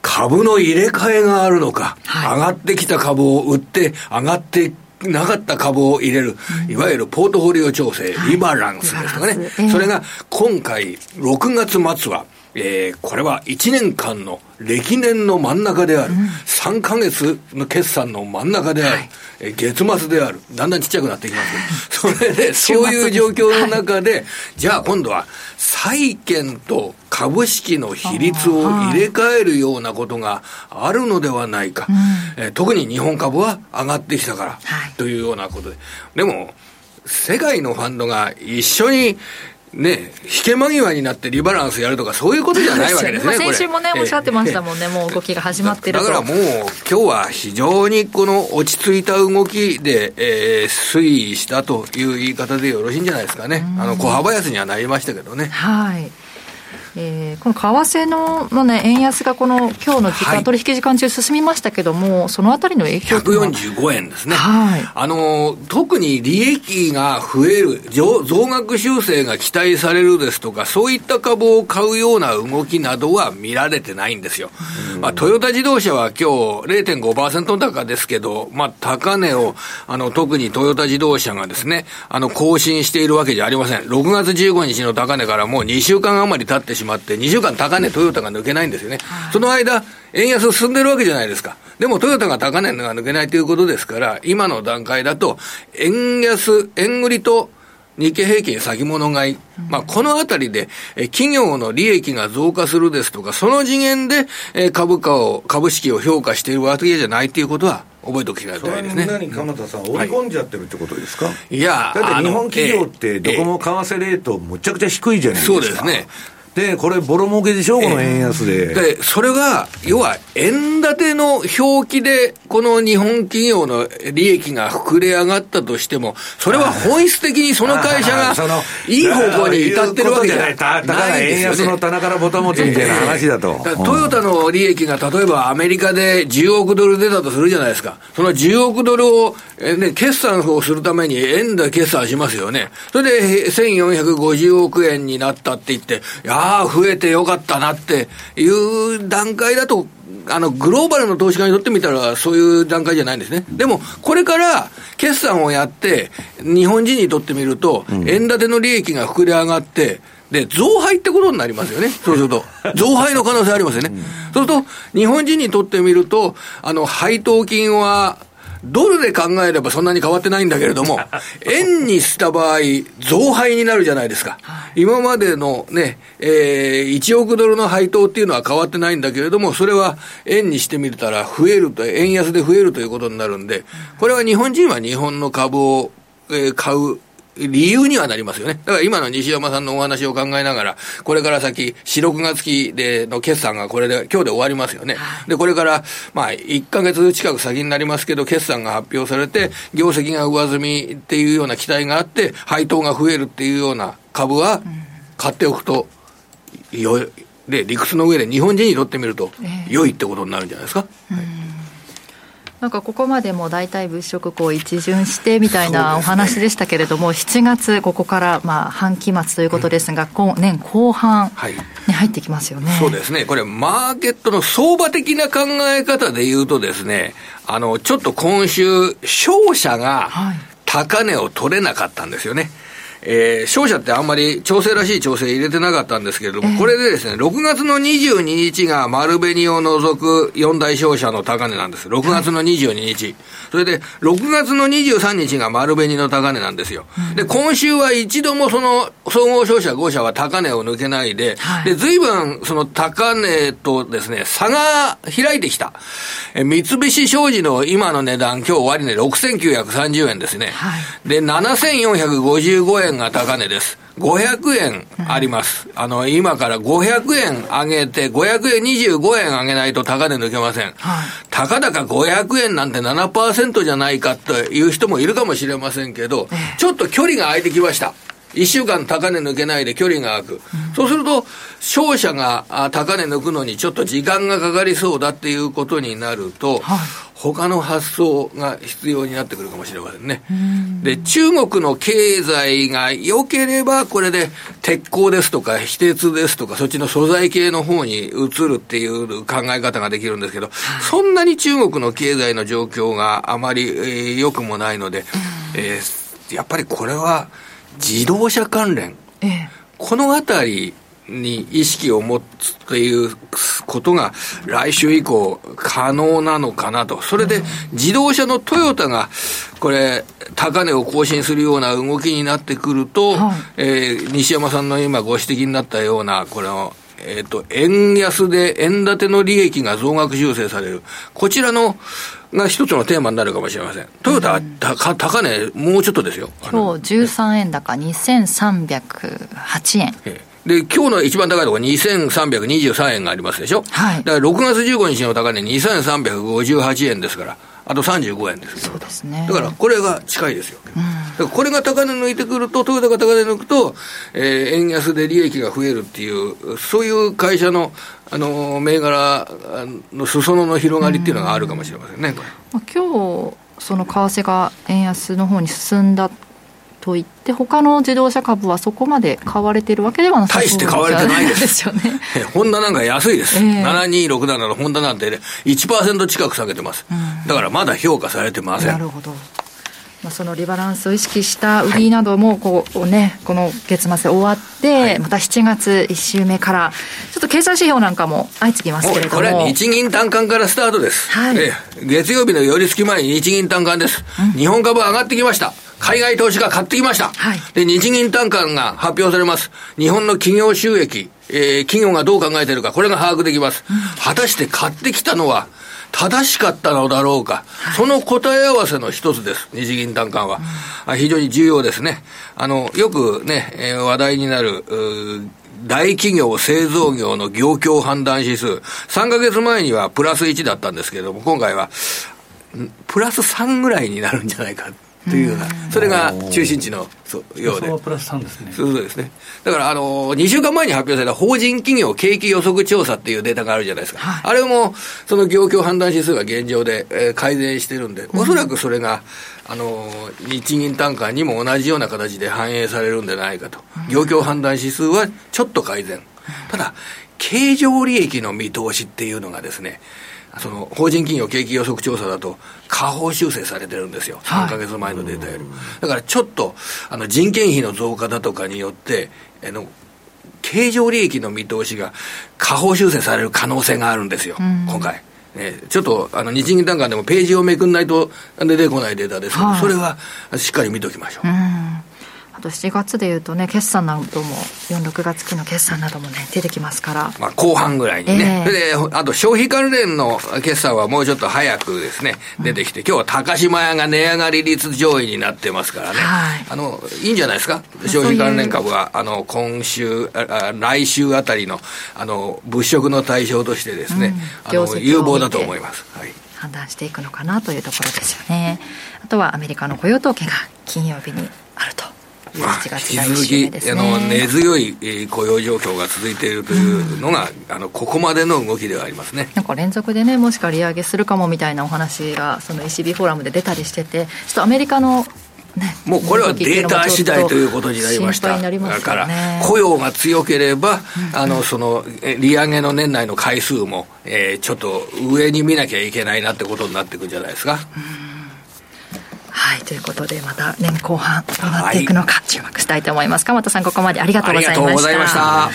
株の入れ替えがあるのか、はい、上がってきた株を売って、上がってなかった株を入れる、いわゆるポートフォリオ調整、リバランスですとかね、それが今回、6月末は、えー、これは1年間の歴年の真ん中である、うん、3か月の決算の真ん中である、はい、えー、月末である、だんだんちっちゃくなっていきますけど、それで、そういう状況の中で、はい、じゃあ今度は、債券と株式の比率を入れ替えるようなことがあるのではないか、えー、特に日本株は上がってきたから、というようなことで。でも、世界のファンドが一緒にね、引け間際になってリバランスやるとか、そういうことじゃないわけですね、先週もね、おっしゃってましたもんね、もう動きが始まってるだからもう、今日は非常にこの落ち着いた動きで、えー、推移したという言い方でよろしいんじゃないですかね、あの小幅安にはなりましたけどね。はいえー、この為替のの、ね、円安がこの今日の時間、はい、取引時間中進みましたけども、そのあたりの影響145円ですね、はい、あの特に利益が増える増、増額修正が期待されるですとか、そういった株を買うような動きなどは見られてないんですよ。まあ、トヨタ自動車は今日0.5%高ですけど、まあ、高値をあの特にトヨタ自動車がですね、あの更新しているわけじゃありません。6月15日の高値からもう2週間余り経ってしまって、2週間高値トヨタが抜けないんですよね。その間、円安進んでるわけじゃないですか。でもトヨタが高値が抜けないということですから、今の段階だと、円安、円売りと、日経平均先物買い、まあ、このあたりで、え企業の利益が増加するですとか、その次元で、え株価を、株式を評価しているわけじゃないということは、覚えておきたいですね。何、鎌田さん、織り込んじゃってるってことですか、はい、いや、だって日本企業って、どこも為替レート、むちゃくちゃ低いじゃないですか。そうですね。で、これ、ボロ儲けでしょ、この円安で。で、それが、要は、円建ての表記で、この日本企業の利益が膨れ上がったとしても、それは本質的にその会社が、いい方向に至ってるわけじゃない。だから円安の棚からボタン持つみたいな話だと。トヨタの利益が例えばアメリカで10億ドル出たとするじゃないですか。その10億ドルを、ね、決算をするために円で決算しますよね。それで1450億円になったって言って、やああ、増えてよかったなっていう段階だと、あの、グローバルの投資家にとってみたら、そういう段階じゃないんですね。でも、これから、決算をやって、日本人にとってみると、円建ての利益が膨れ上がって、で、増配ってことになりますよね。そうすると。増配の可能性ありますよね。そうすると、日本人にとってみると、あの、配当金は、ドルで考えればそんなに変わってないんだけれども、円にした場合、増配になるじゃないですか。今までのね、えー、1億ドルの配当っていうのは変わってないんだけれども、それは円にしてみたら増えると、円安で増えるということになるんで、これは日本人は日本の株を、えー、買う理由にはなりますよね。だから今の西山さんのお話を考えながら、これから先、4、6月期での決算がこれで、今日で終わりますよね。で、これから、まあ、1ヶ月近く先になりますけど、決算が発表されて、業績が上積みっていうような期待があって、配当が増えるっていうような株は、買っておくと、よ、で、理屈の上で日本人にとってみると、良いってことになるんじゃないですか。はいなんかここまでも大体物色こう一巡してみたいなお話でしたけれども、ね、7月、ここからまあ半期末ということですが、うん、年後半に入ってきますよね、はい、そうですね、これ、マーケットの相場的な考え方でいうとですね、あのちょっと今週、商社が高値を取れなかったんですよね。はいえー、商社ってあんまり調整らしい調整入れてなかったんですけれども、これでですね、6月の22日が丸紅を除く4大商社の高値なんです。6月の22日。それで、6月の23日が丸紅の高値なんですよ。で、今週は一度もその、総合商社5社は高値を抜けないで、で、随分その高値とですね、差が開いてきた。え三菱商事の今の値段、今日終わり値6930円ですね。で、7455円円が高値です。500円あります。あの、今から500円上げて、500円25円上げないと高値抜けません。はい、たかだか500円なんて7%じゃないかという人もいるかもしれませんけど、ちょっと距離が空いてきました。一週間高値抜けないで距離が空く。うん、そうすると、商社が高値抜くのにちょっと時間がかかりそうだっていうことになると、はい、他の発想が必要になってくるかもしれませんね。で、中国の経済が良ければ、これで鉄鋼ですとか、非鉄ですとか、そっちの素材系の方に移るっていう考え方ができるんですけど、そんなに中国の経済の状況があまり良、えー、くもないので、えー、やっぱりこれは自動車関連、ええ、このあたりに意識を持つということが来週以降可能なのかなと。それで自動車のトヨタがこれ高値を更新するような動きになってくると、はい、えー、西山さんの今ご指摘になったようなこのえっ、ー、と、円安で円建ての利益が増額修正される。こちらのが一つのテーマになるかもしれません。トヨタ、た高値、もうちょっとですよ。今日13円高、2308円。で、今日の一番高いところ2323円がありますでしょ。はい。だから6月15日の高値2358円ですから。あと35円ですそうですね。だからこれが近いですよ。うん、これが高値抜いてくると、トヨタが高値抜くと、えー、円安で利益が増えるっていう、そういう会社の、あの、銘柄の裾野の広がりっていうのがあるかもしれませんね、これ。まあ、今日、その為替が円安の方に進んだといって他の自動車株はそこまで買われてるわけではなさそう大して買われてないです。ですよねホンダなんか安いです、えー、7267のホンダなんて、ね、1%近く下げてます、うん、だからまだ評価されてません。なるほど。まあ、そのリバランスを意識した売りなどもこう、ね、この月末終わって、はい、また7月1週目からちょっと経済指標なんかも相次ぎますけれども。これは日銀短観からスタートです、はい、え。月曜日の寄り付き前に日銀短観です、うん、日本株上がってきました海外投資家買ってきました。はい、で、日銀単価が発表されます。日本の企業収益、えー、企業がどう考えているか、これが把握できます。うん、果たして買ってきたのは、正しかったのだろうか、はい、その答え合わせの一つです、日銀短観は、うん、非常に重要ですね。あの、よくね、えー、話題になる、大企業製造業の業況判断指数、3ヶ月前にはプラス1だったんですけれども、今回は、プラス3ぐらいになるんじゃないかというような、それが中心地のようで。プラス3ですね。そうですね。だから、あの、2週間前に発表された法人企業景気予測調査っていうデータがあるじゃないですか。はい、あれも、その業況判断指数が現状で、えー、改善してるんで、おそらくそれが、あの、日銀単価にも同じような形で反映されるんじゃないかと。業況判断指数はちょっと改善。ただ、経常利益の見通しっていうのがですね、その法人企業景気予測調査だと、下方修正されてるんですよ、3か月前のデータより。だからちょっとあの人件費の増加だとかによって、あの経常利益の見通しが下方修正される可能性があるんですよ、今回。ね、ちょっとあの日銀短観でもページをめくんないと出てこないデータですけど、それはしっかり見ておきましょう。と7月でいうとね、決算なども、4、6月期の決算などもね、出てきますから。まあ、後半ぐらいにね。えー、で、あと消費関連の決算はもうちょっと早くですね、出てきて、うん、今日は高島屋が値上がり率上位になってますからね。はい、あの、いいんじゃないですか？消費関連株は、あの、今週、あ来週あたりの、あの、物色の対象としてですね、うん、あの、有望だと思います。はい。判断していくのかなというところですよね。あとはアメリカの雇用統計が金曜日にあると。まあ、引き続き、あの根強い雇用状況が続いているというのが、うん、あのここまでの動きではありますねなんか連続でね、もしか利上げするかもみたいなお話が、その ECB フォーラムで出たりしてて、ちょっとアメリカのね、もうこれはデータ次第ということになりました。ね、だから、雇用が強ければ、うん、あの、その、利上げの年内の回数も、えー、ちょっと上に見なきゃいけないなってことになっていくんじゃないですか。うんはいということでまた年後半どうなっていくのか注目したいと思います、鎌田さんここまでありがとうございました。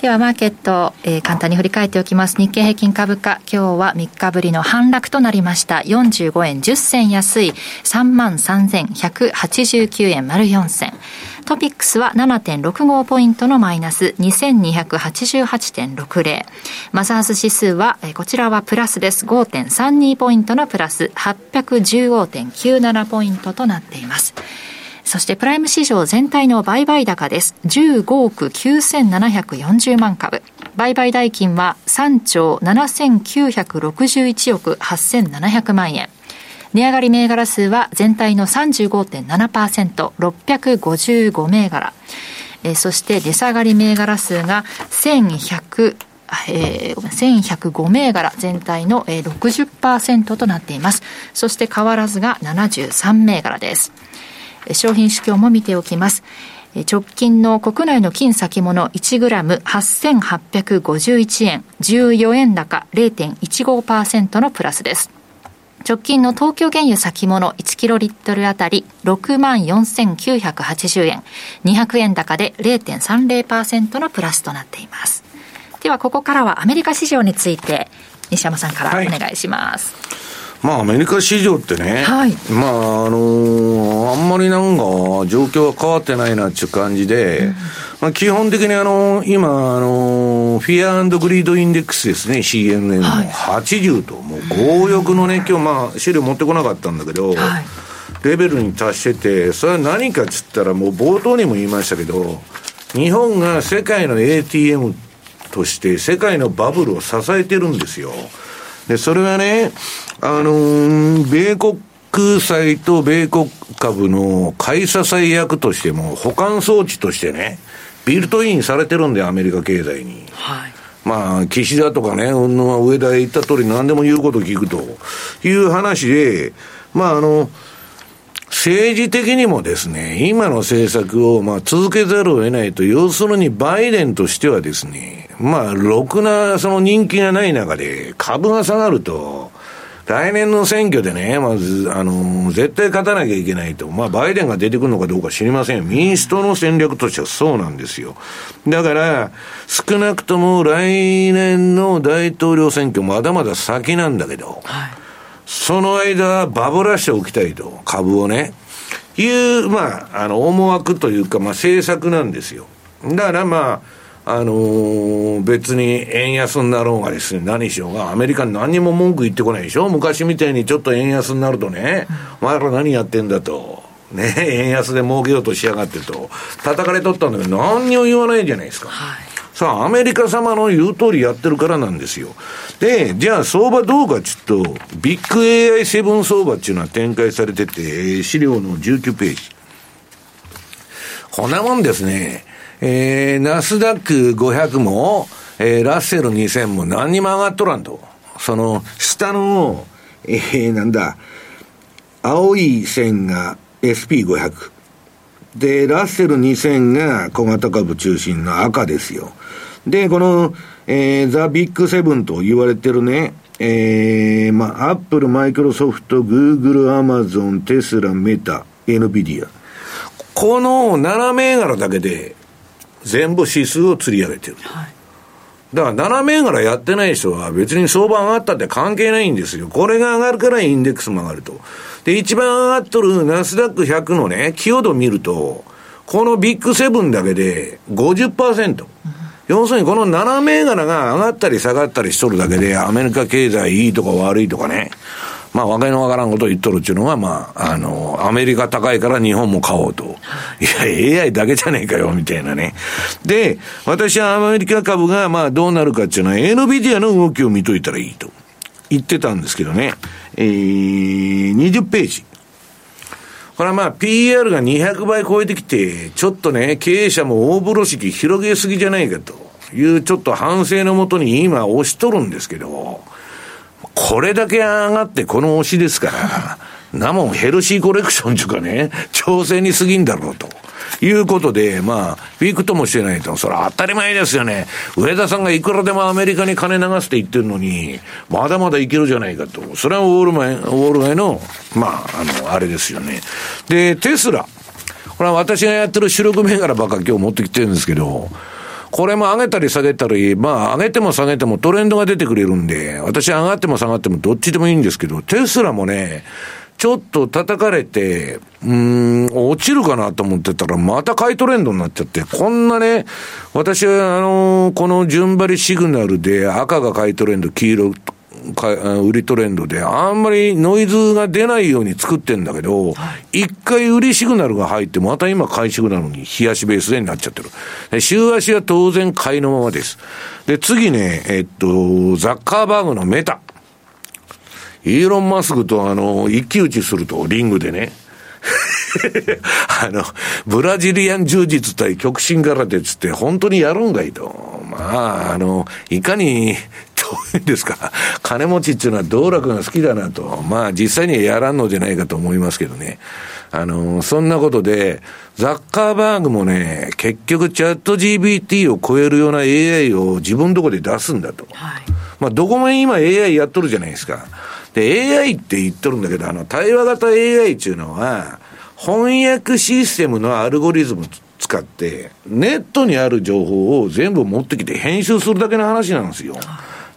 ではマーケット、えー、簡単に振り返っておきます。日経平均株価今日は3日ぶりの反落となりました。45円10銭安い3万3189円丸4銭トピックスは7.65ポイントのマイナス2288.60。マザーズ指数は、こちらはプラスです。5.32ポイントのプラス815.97ポイントとなっています。そしてプライム市場全体の売買高です。15億9740万株。売買代金は3兆7961億8700万円。値上がり銘柄数は全体の35.7%、655銘柄。えー、そして値下がり銘柄数が1100、えー、1105銘柄全体の、60%となっています。そして変わらずが73銘柄です。商品指標も見ておきます。直近の国内の金先物1グラム8851円、14円高0.15%のプラスです。直近の東京原油先物1キロリットルあたり6万4980円。200円高で0.30%のプラスとなっています。ではここからはアメリカ市場について西山さんからお願いします。はいまあ、アメリカ市場ってね、はい、まあ、あのー、あんまりなんか、状況は変わってないなっていう感じで、まあ、基本的にあの、今、あの、 Fear Greed Index ですね、CNN の80と、もう強欲のね、今日まあ、資料持ってこなかったんだけど、はい、レベルに達してて、それは何かっつったら、もう冒頭にも言いましたけど、日本が世界の ATM として世界のバブルを支えてるんですよ。で、それはね、あのー、米国債と米国株の買い支え役としても、保管装置としてね、ビルトインされてるんで、アメリカ経済に。はい。まあ、岸田とかね、うんぬは上田へ言った通り何でも言うこと聞くという話で、まああの、政治的にもですね、今の政策をまあ続けざるを得ないと、要するにバイデンとしてはですね、まあ、ろくなその人気がない中で株が下がると、来年の選挙でね、まず、あの、絶対勝たなきゃいけないと。まあ、バイデンが出てくるのかどうか知りません。民主党の戦略としてはそうなんですよ。だから、少なくとも来年の大統領選挙まだまだ先なんだけど、はい、その間、バブらしておきたいと、株をね。いう、まあ、あの、思惑というか、まあ、政策なんですよ。だからまあ、あのー、別に円安になろうがですね、何しようが、アメリカに何にも文句言ってこないでしょ？昔みたいにちょっと円安になるとね、お前ら何やってんだと。ね、円安で儲けようとしやがってと、叩かれとったんだけど、何にも言わないじゃないですか。はい、さあ、アメリカ様の言う通りやってるからなんですよ。で、じゃあ相場どうかちょっと、ビッグ AI7 相場っていうのは展開されてて、資料の19ページ。こんなもんですね。えー、ナスダック500も、えー、ラッセル2000も何にも上がっとらんと。その、下の、えー、なんだ、青い線が SP500。で、ラッセル2000が小型株中心の赤ですよ。で、この、えー、 The Big Seven と言われてるね、えー、まあ、アップル、マイクロソフト、グーグル、アマゾン、テスラ、メタ、エヌビディア。この7銘柄だけで、全部指数を釣り上げてる。はいだから、7銘柄やってない人は別に相場上がったって関係ないんですよ。これが上がるからインデックスも上がると。で、一番上がっとるナスダック100のね、寄与度見ると、このビッグセブンだけで50%。うん要するにこの7銘柄が上がったり下がったりしとるだけで、アメリカ経済いいとか悪いとかね、まあ、わけのわからんことを言っとるっていうのが、まあ、あの、アメリカ高いから日本も買おうと。いや、AI だけじゃねえかよ、みたいなね。で、私はアメリカ株が、まあ、どうなるかっていうのは、NVIDIA の動きを見といたらいいと言ってたんですけどね。えー、20ページ。これはまあ PR が200倍超えてきて、ちょっとね、経営者も大風呂敷広げすぎじゃないかというちょっと反省のもとに今押しとるんですけど、これだけ上がってこの押しですから、なもんヘルシーコレクションというかね、調整に過ぎんだろうと。いうことで、まあ、ウィークともしてないと、それは当たり前ですよね。上田さんがいくらでもアメリカに金流すって言ってるのに、まだまだいけるじゃないかと。それはオールマイ、オールマイの、まあ、あの、あれですよね。で、テスラ。これは私がやってる主力銘柄ばっか今日持ってきてるんですけど、これも上げたり下げたり、まあ上げても下げてもトレンドが出てくれるんで、私上がっても下がってもどっちでもいいんですけど、テスラもね、ちょっと叩かれて、うん、落ちるかなと思ってたら、また買いトレンドになっちゃって、こんなね、私は、あのこの順張りシグナルで赤が買いトレンド、黄色売りトレンドで、あんまりノイズが出ないように作ってんだけど、一、回売りシグナルが入って、また今買いシグナルに冷やしベースでになっちゃってる。週足は当然買いのままです。で、次ね、えっと、ザッカーバーグのメタ。イーロン・マスクとあの、一騎打ちすると、リングでね。あの、ブラジリアン柔術対極真空手つって本当にやるんかいと。まあ、あの、いかに、どういうんですか、金持ちっていうのは道楽が好きだなと。まあ実際にはやらんのじゃないかと思いますけどね。あの、そんなことで、ザッカーバーグもね、結局チャット GBT を超えるような AI を自分のとこで出すんだと。はい、まあどこも今 AI やっとるじゃないですか。で、AI って言っとるんだけど、あの、対話型 AI っていうのは、翻訳システムのアルゴリズム使って、ネットにある情報を全部持ってきて編集するだけの話なんですよ。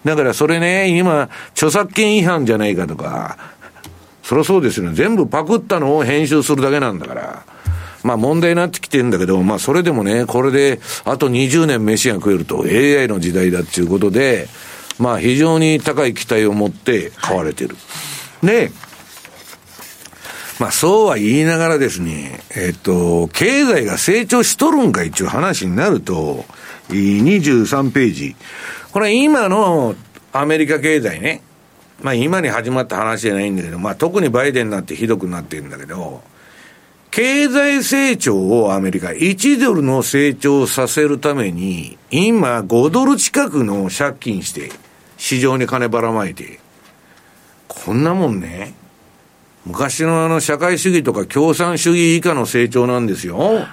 だからそれね、今、著作権違反じゃないかとか、そりゃそうですよね。全部パクったのを編集するだけなんだから。まあ問題になってきてるんだけど、まあそれでもね、これであと20年飯が食えると AI の時代だっていうことで、まあ非常に高い期待を持って買われてる。で、まあそうは言いながらですね、えっと、経済が成長しとるんか一応話になると、23ページ。これ今のアメリカ経済ね、まあ今に始まった話じゃないんだけど、まあ特にバイデンなってひどくなってるんだけど、経済成長をアメリカ1ドルの成長させるために、今5ドル近くの借金して、市場に金ばらまいて、こんなもんね、昔のあの社会主義とか共産主義以下の成長なんですよ。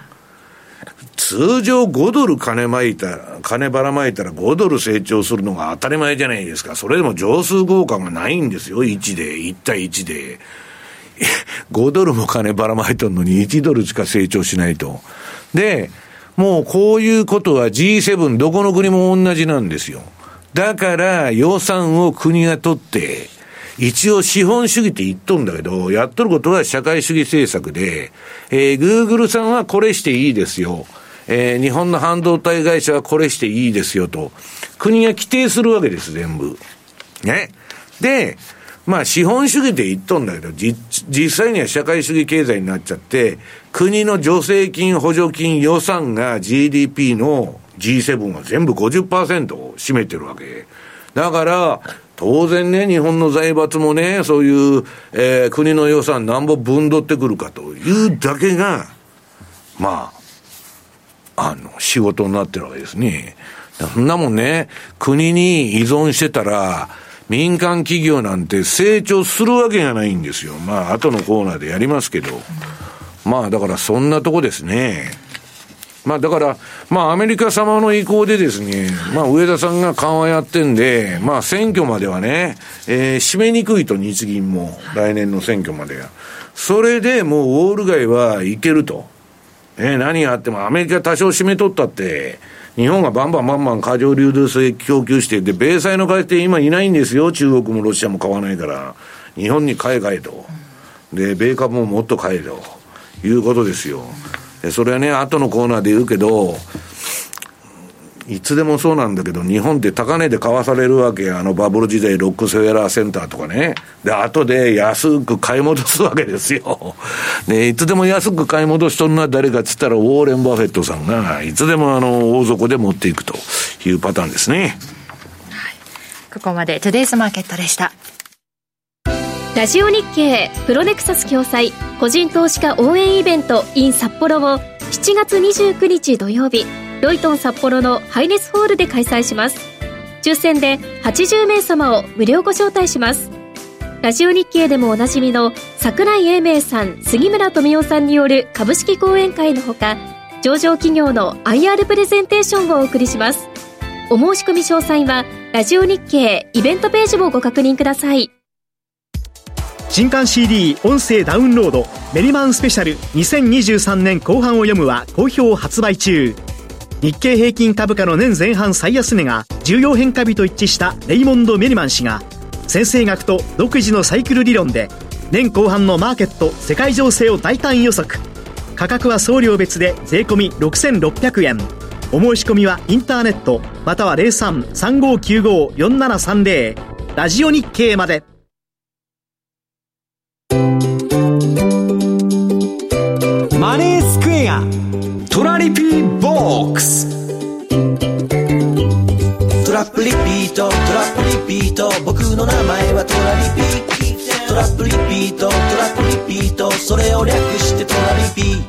通常5ドル金まいたら、金ばらまいたら5ドル成長するのが当たり前じゃないですか。それでも乗数効果がないんですよ。1で、1対1で。5ドルも金ばらまいとんのに1ドルしか成長しないと。で、もうこういうことは G7 どこの国も同じなんですよ。だから予算を国が取って、一応資本主義って言っとんだけど、やっとることは社会主義政策で、えー、グーグルさんはこれしていいですよ。えー、日本の半導体会社はこれしていいですよと。国が規定するわけです、全部。ね。で、まあ資本主義で言っとんだけど、実際には社会主義経済になっちゃって、国の助成金、補助金、予算が GDP の G7 は全部50%を占めてるわけ。だから、当然ね、日本の財閥もね、そういう、えー、国の予算なんぼ分取ってくるかというだけが、まあ、あの、仕事になってるわけですね。そんなもんね、国に依存してたら、民間企業なんて成長するわけがないんですよ。まあ、後のコーナーでやりますけど。まあ、だからそんなとこですね。まあだから、まあアメリカ様の意向でですね、まあ上田さんが緩和やってんで、まあ選挙まではね、えー、締めにくいと日銀も、来年の選挙までは。それでもうウォール街はいけると。え、何があってもアメリカ多少締めとったって、日本がバンバンバンバン過剰流動性供給して、で、米債の買い手今いないんですよ。中国もロシアも買わないから。日本に買え買えと。で、米株ももっと買えと。いうことですよ。それはね、後のコーナーで言うけど、いつでもそうなんだけど、日本って高値で買わされるわけあのバブル時代、ロックセラーセンターとかね。で、後で安く買い戻すわけですよ。で、いつでも安く買い戻しとるのは誰かっつったら、ウォーレン・バフェットさんが、いつでもあの、大底で持っていくというパターンですね。はい。ここまで、トゥデイズマーケットでした。ラジオ日経プロネクサス共催個人投資家応援イベント in 札幌を7月29日土曜日ロイトン札幌のハイネスホールで開催します。抽選で80名様を無料ご招待します。ラジオ日経でもおなじみの櫻井英明さん杉村富夫さんによる株式講演会のほか上場企業の IR プレゼンテーションをお送りします。お申し込み詳細はラジオ日経イベントページをご確認ください。新刊 CD 音声ダウンロードメリマンスペシャル2023年後半を読むは好評発売中。日経平均株価の年前半最安値が重要変化日と一致したレイモンド・メリマン氏が先生学と独自のサイクル理論で年後半のマーケット世界情勢を大胆予測。価格は送料別で税込6600円。お申し込みはインターネットまたは0335954730ラジオ日経まで。トラリピーボックストラップリピートトラップリピート僕の名前はトラリピトラップリピートトラップリピートそれを略してトラリピ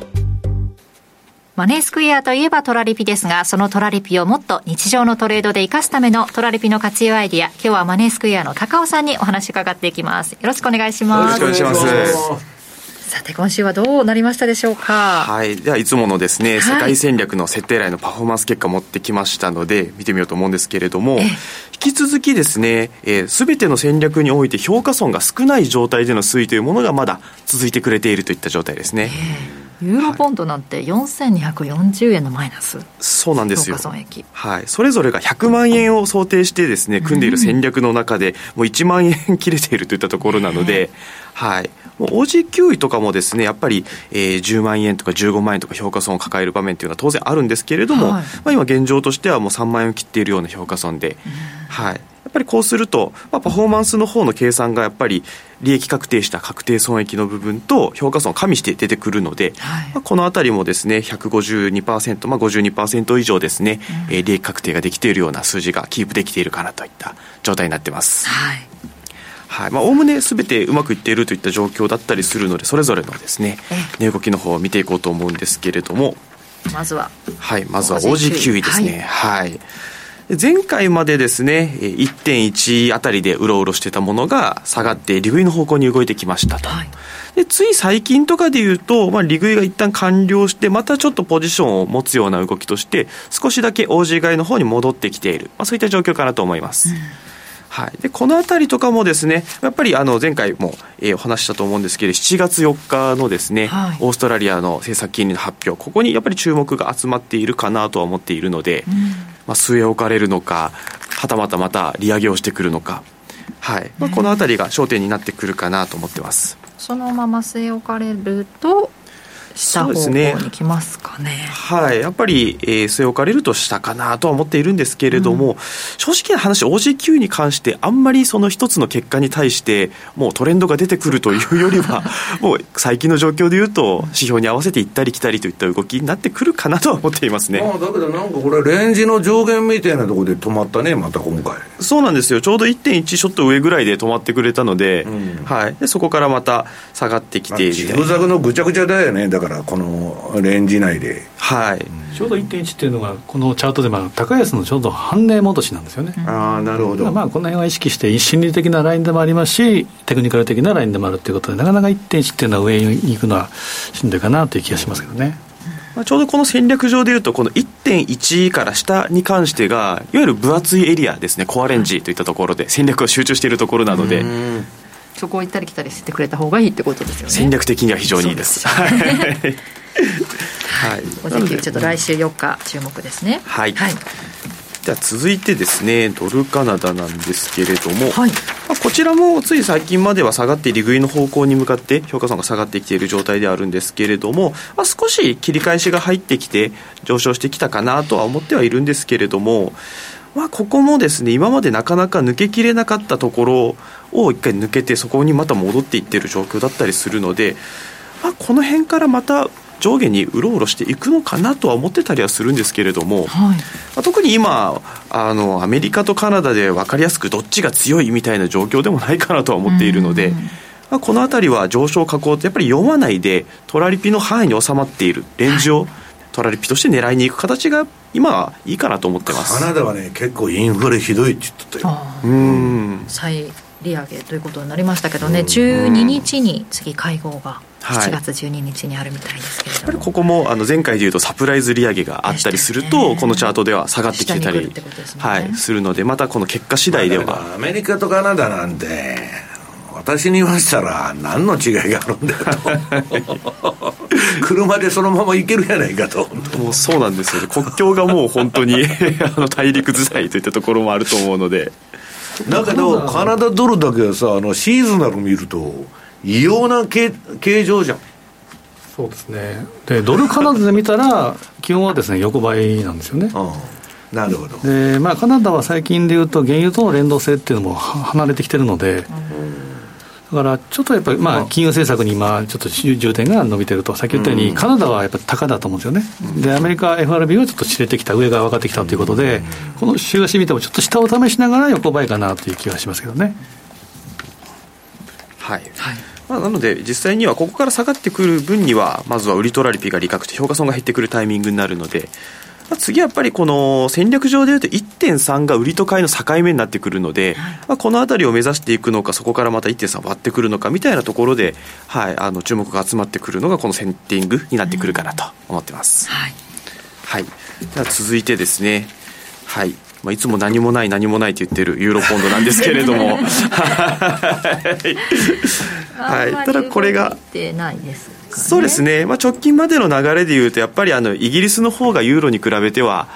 マネースクエアといえばトラリピですが、そのトラリピをもっと日常のトレードで活かすためのトラリピの活用アイディア、今日はマネースクエアの高尾さんにお話伺っていきます。よろしくお願いします。よろしくお願いします。さて今週はどうなりましたでしょうか？はい。ではいつものですね、はい、世界戦略の設定来のパフォーマンス結果持ってきましたので見てみようと思うんですけれども引き続きですねすべ、えー、ての戦略において評価損が少ない状態での推移というものがまだ続いてくれているといった状態ですね、ユーロポンドなんて4240円のマイナス、そうなんですよ、はい、それぞれが100万円を想定してですね組んでいる戦略の中でもう1万円切れているといったところなので、はい、もう OG 9位とかかもですねやっぱり、えー、10万円とか15万円とか評価損を抱える場面というのは当然あるんですけれども、はい、まあ、今現状としてはもう3万円を切っているような評価損で、はい。やっぱりこうすると、まあ、パフォーマンスの方の計算がやっぱり利益確定した確定損益の部分と評価損を加味して出てくるので、はい、まあ、このあたりもですね152%、まあ、52%以上ですね、うん、えー、利益確定ができているような数字がキープできているかなといった状態になってます。はいはい。まあ、概ねすべてうまくいっているといった状況だったりするのでそれぞれのですね値動きの方を見ていこうと思うんですけれども。まずは。はい。まずは OG9 位ですね。はい、はい。前回までですね、1.1あたりでうろうろしてたものが下がって、利食いの方向に動いてきましたと。はい、でつい最近とかで言うと、まあ、利食いが一旦完了して、またちょっとポジションを持つような動きとして、少しだけ OG 買いの方に戻ってきている、まあ、そういった状況かなと思います。うんはい、でこのあたりとかもですねやっぱりあの前回も、えー、お話したと思うんですけど7月4日のですね、はい、オーストラリアの政策金利の発表ここにやっぱり注目が集まっているかなとは思っているので、うん。まあ、据え置かれるのかはたまたまた利上げをしてくるのか、はい。まあ、この辺りが焦点になってくるかなと思ってます。そのまま据え置かれると下方向に来ますかね、ね、はい。やっぱり、えー、据え置かれると下かなとは思っているんですけれども、うん、正直な話 OG9 に関してあんまりその一つの結果に対してもうトレンドが出てくるというよりは もう最近の状況でいうと指標に合わせて行ったり来たりといった動きになってくるかなとは思っていますね、まあ、だけどなんかこれレンジの上限みたいなところで止まったねまた今回。そうなんですよ。ちょうど1.1ちょっと上ぐらいで止まってくれたのでうん、はい、でそこからまた下がってきてジグザグのぐちゃぐちゃだよね。だからこのレンジ内で、はい、ちょうど1.1っていうのがこのチャートでも高安のちょうど半値戻しなんですよね、ああなるほど。まあこの辺は意識して心理的なラインでもありますしテクニカル的なラインでもあるっていうことでなかなか1.1っていうのは上に行くのはしんどいかなという気がしますけどね、まあ、ちょうどこの戦略上でいうと、この1.1から下に関してが、いわゆる分厚いエリアですね、コアレンジといったところで、戦略が集中しているところなので、そこを行ったり来たりしてくれた方がいいってことですよね。戦略的には非常にいいです。はい、お天気ちょっと来週4日注目ですね。はい。はい、じゃ続いてですね、ドルカナダなんですけれども、はい、まあ、こちらもつい最近までは下がって利食いの方向に向かって評価損が下がってきている状態ではあるんですけれども、まあ、少し切り返しが入ってきて上昇してきたかなとは思ってはいるんですけれども、まあ、ここもですね今までなかなか抜けきれなかったところを一回抜けてそこにまた戻っていってる状況だったりするので、まあ、この辺からまた上下にうろうろしていくのかなとは思ってたりはするんですけれども、はい、まあ、特に今あのアメリカとカナダで分かりやすくどっちが強いみたいな状況でもないかなとは思っているので。まあ、この辺りは上昇下降ってやっぱり読まないでトラリピの範囲に収まっているレンジをトラリピとして狙いにいく形が今はいいかなと思ってます。カナダはね結構インフレひどいって言ってたよ。うん。再利上げということになりましたけどね12日に次会合が7月12日にあるみたいですけれども、はい、ここもあの前回でいうとサプライズ利上げがあったりすると、このチャートでは下がってきてたり、ね、はい、するのでまたこの結果次第では、アメリカとカナダなんて私に言わせたら何の違いがあるんだよと車でそのまま行けるやないかと。もうそうなんですよね。国境がもう本当に あの大陸伝いといったところもあると思うので。だけどカナダドルだけはさあのシーズナル見ると異様な形形状じゃん。そうですね。でドルカナダで見たら 基本はですね横ばいなんですよね、なるほど。で、まあ、カナダは最近でいうと原油との連動性っていうのも離れてきてるので、だからちょっとやっぱり、まあ、金融政策に今、ちょっと重点が伸びてると、さっき言ったように、カナダはやっぱり高だと思うんですよね、でアメリカ、FRB はちょっと知れてきた、上が分かってきたということで、この週足見ても、ちょっと下を試しながら横ばいかなという気はしますけどね。はい、はい。まあ、なので実際にはここから下がってくる分にはまずは売り取られピが利確と評価損が減ってくるタイミングになるので、まあ、次はやっぱりこの戦略上でいうと1.3が売りと買いの境目になってくるので、まあ、この辺りを目指していくのかそこからまた1.3割ってくるのかみたいなところで、はい、あの注目が集まってくるのがこのセンティングになってくるかなと思ってます。はい、はい、では続いてですね。はいまあ、いつも何もない何もないと言ってるユーロポンドなんですけれども。はい、ただこれがそうですね、まあ、直近までの流れでいうとやっぱりあのイギリスの方がユーロに比べては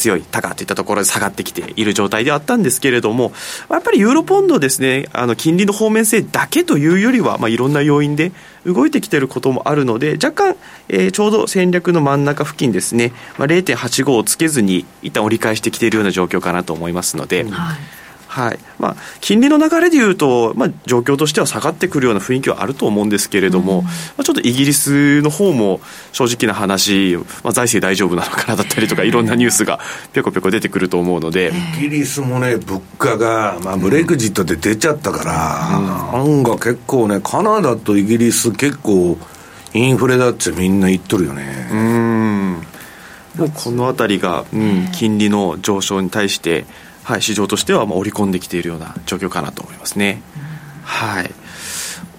強い高といったところで下がってきている状態ではあったんですけれども、やっぱりユーロポンドですね、あの金利の方面性だけというよりは、まあ、いろんな要因で動いてきていることもあるので、若干、えー、ちょうど戦略の真ん中付近ですね、まあ、0.85をつけずに、一旦折り返してきているような状況かなと思いますので。はいはい。まあ、金利の流れでいうと、まあ、状況としては下がってくるような雰囲気はあると思うんですけれども、うん、まあ、ちょっとイギリスの方も正直な話、まあ、財政大丈夫なのかなだったりとか、いろんなニュースがぴょこぴょこ出てくると思うので。イギリスもね、物価が、まあ、ブレグジットで出ちゃったから、うん、案が結構ね、カナダとイギリス結構、インフレだってみんな言っとるよね。うん。もうこの辺りが、うん、金利の上昇に対して、はい、市場としてはまあ織り込んできているような状況かなと思いますね。はい。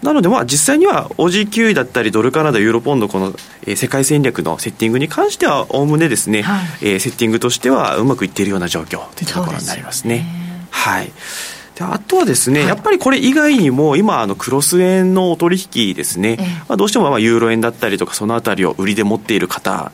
なので、まあ、実際には OG9 だったり、ドルカナダ、ユーロポンド、この、えー、世界戦略のセッティングに関しては、おおむねですね、はい、えー、セッティングとしてはうまくいっているような状況というところになりますね。すねはい。であとはですね、はい、やっぱりこれ以外にも、今、あのクロス円のお取引ですね、えー、まあ、どうしてもまあユーロ円だったりとか、そのあたりを売りで持っている方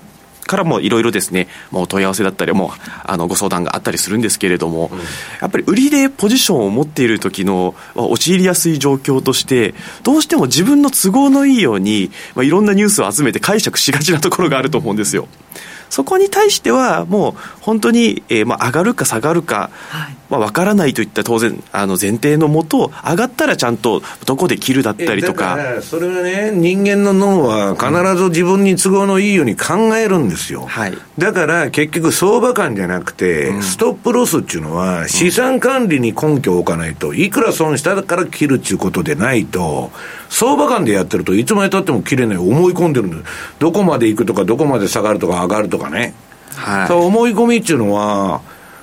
からもいろいろですね、もう問い合わせだったり、もうあのご相談があったりするんですけれども、うん、やっぱり売りでポジションを持っている時の陥りやすい状況として、どうしても自分の都合のいいように、まあ、いろんなニュースを集めて解釈しがちなところがあると思うんですよ。そこに対しては、もう本当に、えー、まあ上がるか下がるか、はい、まあ、分からないといった当然あの前提のもと上がったらちゃんとどこで切るだったりとか。それはね人間の脳は必ず自分に都合のいいように考えるんですよ、はい、だから結局相場感じゃなくて、うん、ストップロスっていうのは資産管理に根拠を置かないといくら損したから切るっていうことでないと相場感でやってるといつまでたっても切れない思い込んでるんです。どこまで行くとかどこまで下がるとか上がるとかね、はい、思い込みっていうのは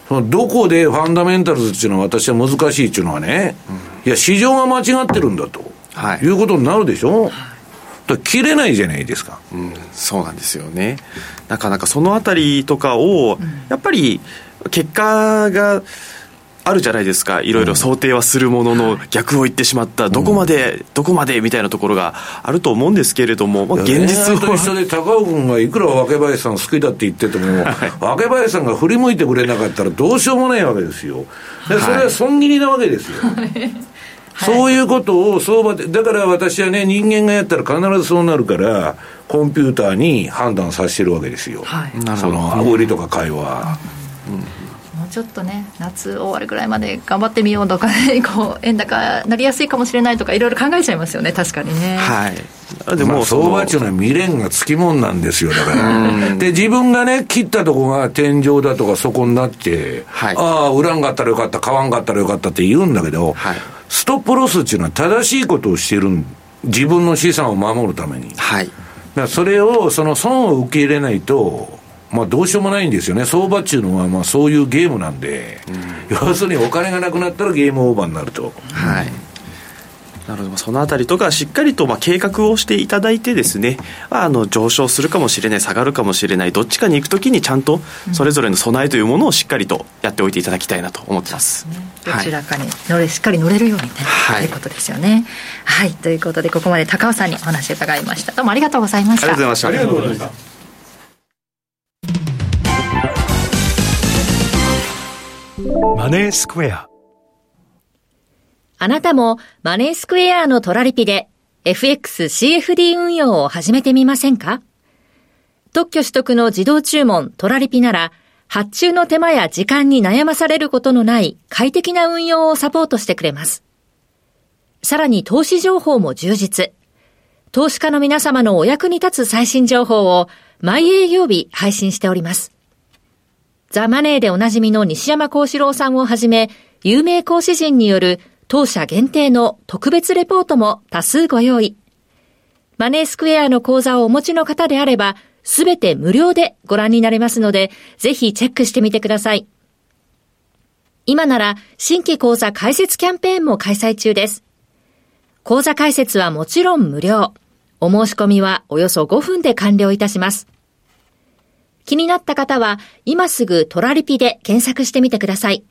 そのどこでファンダメンタルズっていうのは私は難しいっていうのはね、うん、いや、市場が間違ってるんだと、はい、いうことになるでしょ？だ切れないじゃないですか、うん、そうなんですよね。なかなかそのあたりとかを、やっぱり結果があるじゃないですか。いろいろ想定はするものの逆を言ってしまった、どこまで、どこまでみたいなところがあると思うんですけれども、まあ、現実と一緒で高尾君がいくら若林さん好きだって言ってても、若林さんが振り向いてくれなかったらどうしようもないわけですよ。でそれは損切りなわけですよ、そういうことを相場で、だから私はね、人間がやったら必ずそうなるから、コンピューターに判断させてるわけですよ。はい、その、売りとか買いは。うんちょっとね夏終わるぐらいまで頑張ってみようとか、ね、こう円高なりやすいかもしれないとかいろいろ考えちゃいますよね確かにね。はい。でも相場っていうのは未練がつきもんなんですよだから。で自分がね切ったとこが天井だとかそこになって、はい、ああ売らんかったらよかった買わんかったらよかったって言うんだけど、はい、ストップロスっていうのは正しいことをしてる自分の資産を守るために。はい。だそれをその損を受け入れないとまあ、どうしようもないんですよね、相場っていうのは、まあ、そういうゲームなんで、うん、要するにお金がなくなったらゲームオーバーになると。はい。なるほどそのあたりとかしっかりとまあ計画をしていただいてですね、あ、の上昇するかもしれない下がるかもしれないどっちかに行くときにちゃんとそれぞれの備えというものをしっかりとやっておいていただきたいなと思ってます、ね、どちらかに乗れ、しっかり乗れるようにね、はい、ということですよね。はい。ということでここまで高尾さんにお話を伺いました。どうもありがとうございました。ありがとうございましたマネースクエア。あなたもマネースクエアのトラリピで FXCFD 運用を始めてみませんか？特許取得の自動注文トラリピなら発注の手間や時間に悩まされることのない快適な運用をサポートしてくれます。さらに投資情報も充実。投資家の皆様のお役に立つ最新情報を毎営業日配信しております。ザ・マネーでおなじみの西山幸四郎さんをはじめ、有名講師陣による当社限定の特別レポートも多数ご用意。マネースクエアの講座をお持ちの方であれば、すべて無料でご覧になれますので、ぜひチェックしてみてください。今なら新規講座開設キャンペーンも開催中です。講座開設はもちろん無料。お申し込みはおよそ5分で完了いたします。気になった方は、今すぐトラリピで検索してみてください。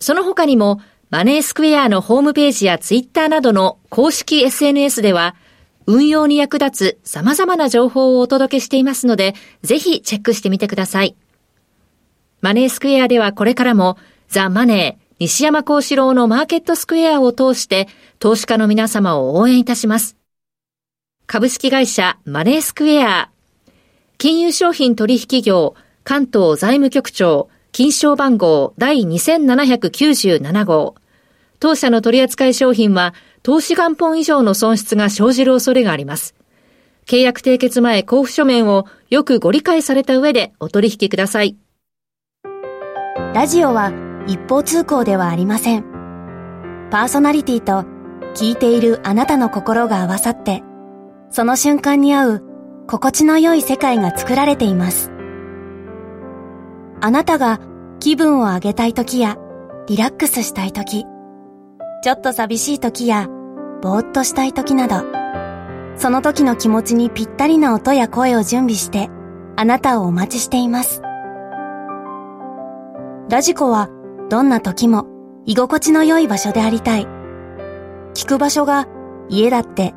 その他にも、マネースクエアのホームページやツイッターなどの公式 SNS では、運用に役立つ様々な情報をお届けしていますので、ぜひチェックしてみてください。マネースクエアではこれからもザ・マネー、西山幸四郎のマーケットスクエアを通して投資家の皆様を応援いたします。株式会社マネースクエア。金融商品取引業関東財務局長金賞番号第2797号。当社の取扱い商品は投資元本以上の損失が生じる恐れがあります。契約締結前交付書面をよくご理解された上でお取引ください。ラジオは一方通行ではありません。パーソナリティと聞いているあなたの心が合わさって、その瞬間に合う心地の良い世界が作られています。あなたが気分を上げたい時やリラックスしたい時、ちょっと寂しい時やぼーっとしたい時など、その時の気持ちにぴったりな音や声を準備してあなたをお待ちしています。ラジコはどんな時も居心地の良い場所でありたい。聞く場所が家だって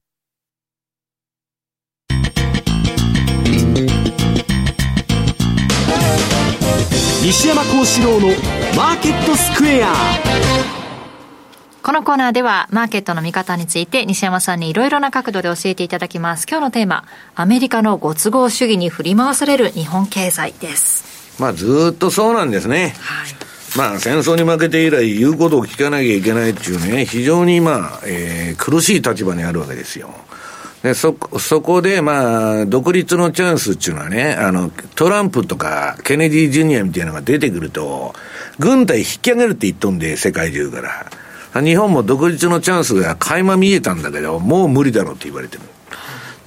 西山幸四郎のマーケットスクエアこのコーナーではマーケットの見方について西山さんにいろいろな角度で教えていただきます。今日のテーマ、アメリカのご都合主義に振り回される日本経済です。まあずっとそうなんですね。はい。まあ戦争に負けて以来言うことを聞かなきゃいけないっていうね、非常にまあ、えー、苦しい立場にあるわけですよ。で、そ、そこで、まあ、独立のチャンスっていうのはね、あの、トランプとかケネディ・ジュニアみたいなのが出てくると、軍隊引き上げるって言っとんで、世界中から。日本も独立のチャンスが垣間見えたんだけど、もう無理だろうって言われてる。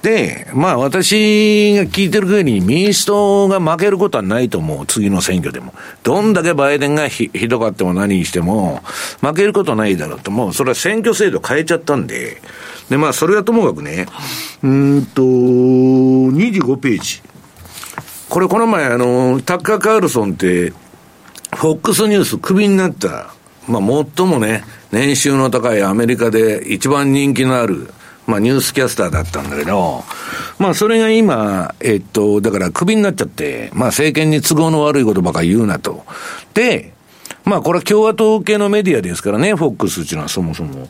で、まあ私が聞いてる限り民主党が負けることはないと思う、次の選挙でも。どんだけバイデンがひどかっても何にしても、負けることないだろうと、もうそれは選挙制度変えちゃったんで、で、まあ、それはともかくね、うんと、25ページ。これ、この前、あの、タッカー・カールソンって、フォックスニュースクビになった、まあ、最もね、年収の高いアメリカで一番人気のある、まあ、ニュースキャスターだったんだけど、まあ、それが今、えっと、だからクビになっちゃって、まあ、政権に都合の悪いことばかり言うなと。で、まあ、これは共和党系のメディアですからね、フォックスっていうのはそもそも。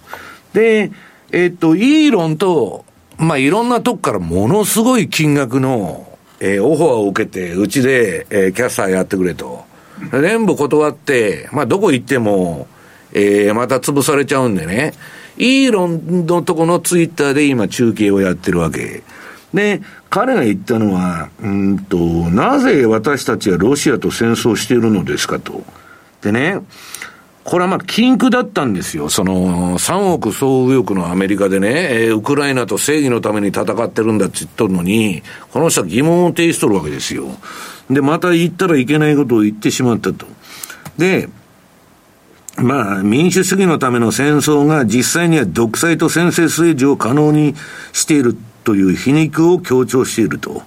で、えっと、イーロンと、まあ、いろんなとこからものすごい金額の、えー、オファーを受けて、うちで、えー、キャスターやってくれと。全部断って、まあ、どこ行っても、えー、また潰されちゃうんでね。イーロンのとこのツイッターで今中継をやってるわけ。で、彼が言ったのは、うんと、なぜ私たちはロシアと戦争しているのですかと。でね、これはまあ、禁句だったんですよ。その、3億総右翼のアメリカでね、えー、ウクライナと正義のために戦ってるんだって言っとるのに、この人は疑問を呈しとるわけですよ。で、また言ったらいけないことを言ってしまったと。で、まあ、民主主義のための戦争が実際には独裁と専制政治を可能にしているという皮肉を強調していると。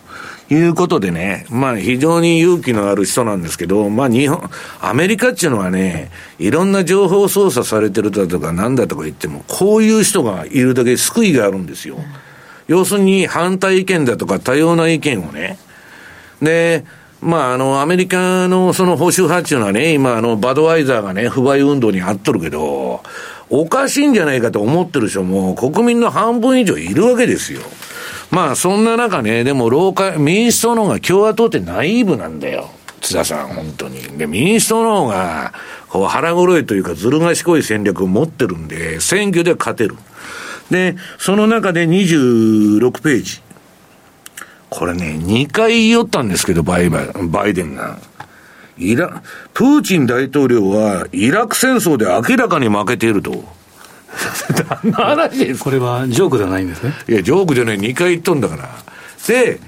いうことでね、まあ非常に勇気のある人なんですけど、まあ日本、アメリカっていうのはね、いろんな情報操作されてるだとかなんだとか言っても、こういう人がいるだけ救いがあるんですよ。要するに反対意見だとか多様な意見をね、で、まあ、あの、アメリカのその保守派っていうのはね、今、あの、バドワイザーがね、不買運動にあっとるけど、おかしいんじゃないかと思ってる人も、国民の半分以上いるわけですよ。まあ、そんな中ね、でも、老化、民主党の方が共和党ってナイーブなんだよ。津田さん、本当に。で、民主党の方が、こう、腹黒いというか、ずる賢い戦略を持ってるんで、選挙で勝てる。で、その中で26ページ。これね、2回言いよったんですけど、バイバイ、バイデンが。イラ、プーチン大統領は、イラク戦争で明らかに負けていると。何の話ですこれはジョークじゃないんですね。いや、ジョークじゃない、2回言っとんだから。で、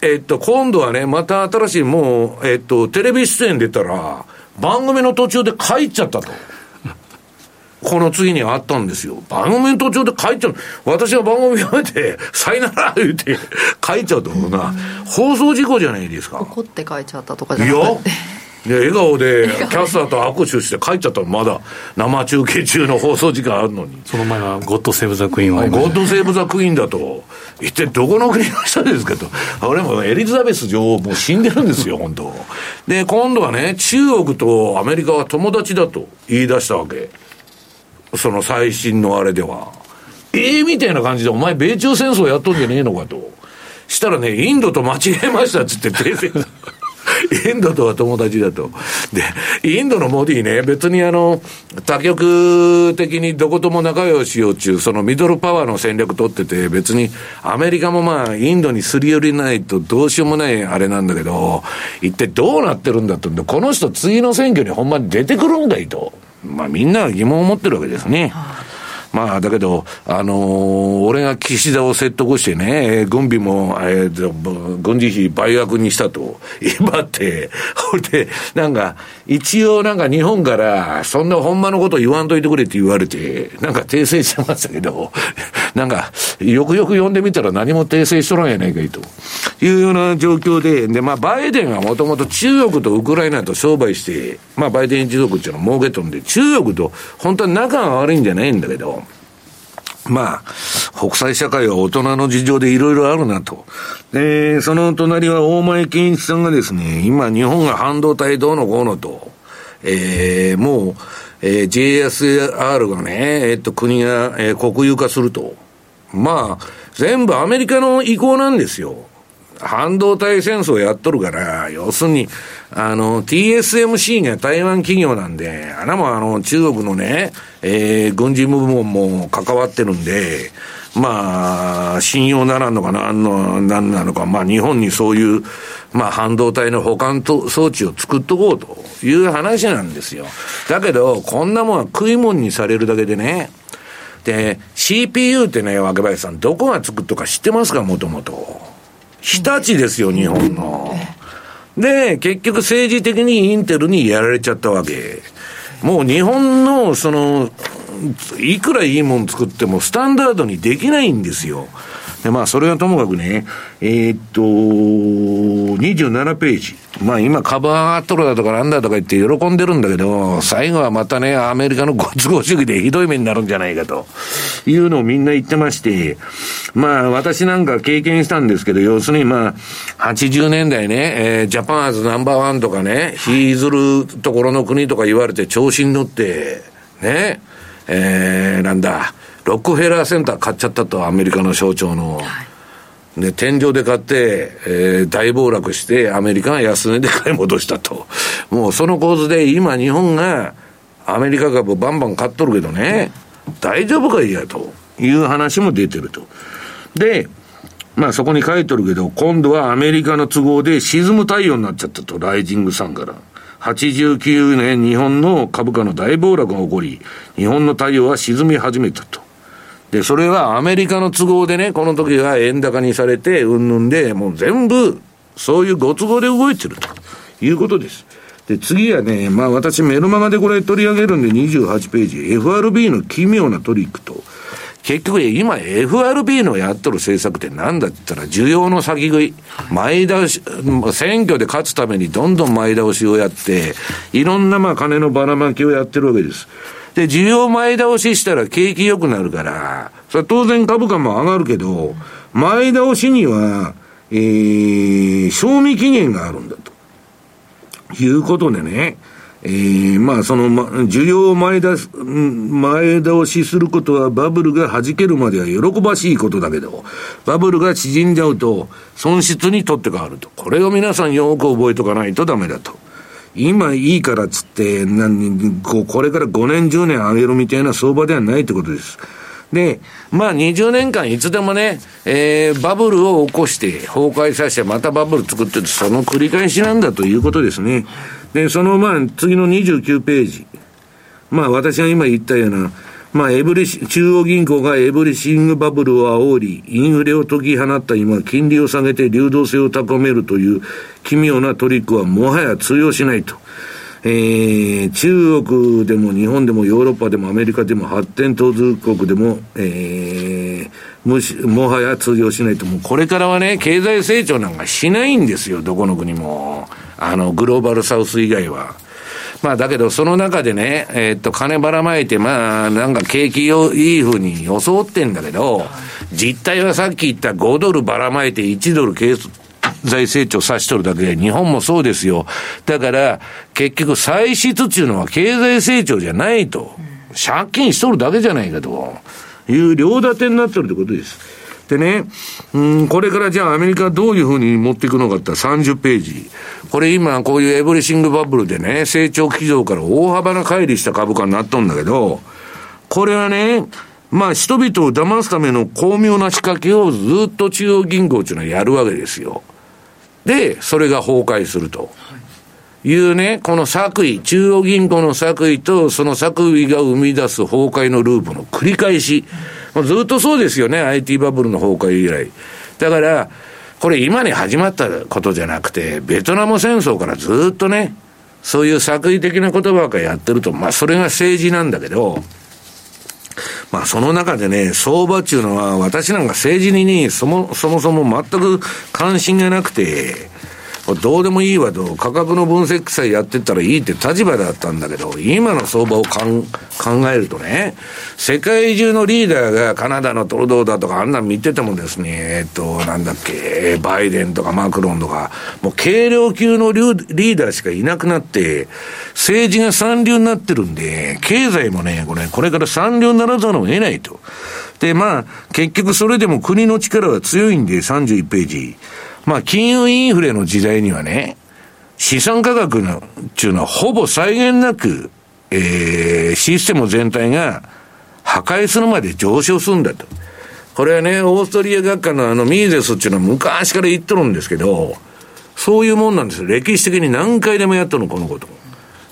えっと、今度はね、また新しい、もう、えっと、テレビ出演出たら、番組の途中で帰っちゃったと。この次にあったんですよ。番組途中で書いちゃう。私が番組やめて、さよなら言って書いちゃうと思うな。放送事故じゃないですか。怒って書いちゃったとかじゃなくて。で、笑顔でキャスターと握手して帰っちゃったの、まだ生中継中の放送時間あるのに。その前はゴッドセーブ・ザ・クイーンはゴッドセーブ・ザ・クイーンだと。一体どこの国の人ですかと。俺もエリザベス女王もう死んでるんですよ、本当で、今度はね、中国とアメリカは友達だと言い出したわけ。その最新のあれでは。ええー、みたいな感じで、お前米中戦争やっとんじゃねえのかと。したらね、インドと間違えましたっつって訂正。インドとは友達だと。で、インドのモディね、別にあの、多極的にどことも仲良しようちゅう、そのミドルパワーの戦略取ってて、別にアメリカもまあ、インドにすり寄りないとどうしようもないあれなんだけど、一体どうなってるんだと。この人次の選挙にほんまに出てくるんだいと。まあみんな疑問を持ってるわけですね。はあまあ、だけど、あのー、俺が岸田を説得してね、軍備も、えー、軍事費倍額にしたと言えばって、ほれで、なんか、一応なんか日本から、そんなほんまのこと言わんといてくれって言われて、なんか訂正してましたけど、なんか、よくよく読んでみたら何も訂正しとらんやないかいと。いうような状況で、で、まあ、バイデンはもともと中国とウクライナと商売して、まあ、バイデン一族っていうのを儲けとんで、中国と本当は仲が悪いんじゃないんだけど、まあ、国際社会は大人の事情でいろいろあるなと。で、その隣は大前健一さんがですね、今日本が半導体どうのこうのと、えー、もう、えー、JSR がね、えっと、国が、えー、国有化すると。まあ、全部アメリカの意向なんですよ。半導体戦争やっとるから、要するに、あの、TSMC が台湾企業なんで、あらもあの、中国のね、えー、軍事部門も関わってるんで、まあ、信用ならんのかなの、なんなのか、まあ、日本にそういう、まあ、半導体の保管と装置を作っとこうという話なんですよ。だけど、こんなもんは食い物にされるだけでね、で、CPU ってね、若林さん、どこが作っとか知ってますか、もともと。日立ですよ、日本の。で、結局政治的にインテルにやられちゃったわけ。もう日本の、その、いくらいいもん作ってもスタンダードにできないんですよ。で、まあ、それはともかくね、えー、っと、27ページ。まあ、今、株上がっとるだとかなんだとか言って喜んでるんだけど、最後はまたね、アメリカのご都合主義でひどい目になるんじゃないかと、いうのをみんな言ってまして、まあ、私なんか経験したんですけど、要するにまあ、80年代ね、えー、ジャパンアーズナンバーワンとかね、引ずるところの国とか言われて調子に乗って、ね、えー、なんだ、ロックフェラーセンター買っちゃったと、アメリカの象徴の。はいで、天井で買って、えー、大暴落して、アメリカが安値で買い戻したと。もうその構図で、今日本がアメリカ株バンバン買っとるけどね、大丈夫かいや、という話も出てると。で、まあそこに書いとるけど、今度はアメリカの都合で沈む太陽になっちゃったと、ライジングさんから。89年日本の株価の大暴落が起こり、日本の太陽は沈み始めたと。で、それはアメリカの都合でね、この時は円高にされて、うんぬんで、もう全部、そういうご都合で動いてるということです。で、次はね、まあ私メルマガでこれ取り上げるんで28ページ、FRB の奇妙なトリックと、結局今 FRB のやっとる政策って何だって言ったら、需要の先食い、前倒し、選挙で勝つためにどんどん前倒しをやって、いろんなまあ金のばらまきをやってるわけです。で、需要前倒ししたら景気良くなるから、それ当然株価も上がるけど、前倒しには、えー、賞味期限があるんだと。いうことでね、えー、まあその、ま、需要を前出す、前倒しすることはバブルが弾けるまでは喜ばしいことだけど、バブルが縮んじゃうと損失にとって変わると。これを皆さんよく覚えとかないとダメだと。今いいからっつって、何、こう、これから5年10年上げるみたいな相場ではないってことです。で、まあ20年間いつでもね、えー、バブルを起こして崩壊させてまたバブル作っててその繰り返しなんだということですね。で、そのまあ次の29ページ。まあ私が今言ったような、まあ、エブリ中央銀行がエブリシングバブルを煽り、インフレを解き放った今、金利を下げて流動性を高めるという奇妙なトリックはもはや通用しないと。えー、中国でも日本でもヨーロッパでもアメリカでも発展途上国でも、えー、もし、もはや通用しないと、もうこれからはね、経済成長なんかしないんですよ、どこの国も。あの、グローバルサウス以外は。まあだけど、その中でね、えー、っと、金ばらまいて、まあ、なんか景気をいいふうに装ってんだけど、実態はさっき言った5ドルばらまいて1ドル経済成長さしとるだけで、日本もそうですよ。だから、結局歳出っていうのは経済成長じゃないと。借金しとるだけじゃないかと。いう両立てになってるってことです。でね、うん、これからじゃあアメリカどういうふうに持っていくのかって30ページ。これ今こういうエブリシングバブルでね、成長基調から大幅な乖離した株価になっとんだけど、これはね、まあ人々を騙すための巧妙な仕掛けをずっと中央銀行っていうのはやるわけですよ。で、それが崩壊すると。いうね、この作為、中央銀行の作為と、その作為が生み出す崩壊のループの繰り返し。ずっとそうですよね、IT バブルの崩壊以来。だから、これ今に始まったことじゃなくて、ベトナム戦争からずっとね、そういう作為的なことばっかやってると、まあそれが政治なんだけど、まあその中でね、相場っていうのは私なんか政治にね、そもそもそも全く関心がなくて、どうでもいいわと、価格の分析さえやってったらいいって立場だったんだけど、今の相場を考えるとね、世界中のリーダーがカナダのトルドーだとかあんなん見ててもですね、えっと、なんだっけ、バイデンとかマクロンとか、もう軽量級のリーダーしかいなくなって、政治が三流になってるんで、経済もね、これ、これから三流にならざるを得ないと。で、まあ、結局それでも国の力は強いんで、31ページ。まあ、金融インフレの時代にはね、資産価格の、っていうのはほぼ際限なく、えー、システム全体が破壊するまで上昇するんだと。これはね、オーストリア学科のあのミーゼスっていうのは昔から言っとるんですけど、そういうもんなんですよ。歴史的に何回でもやっとるの、このこと。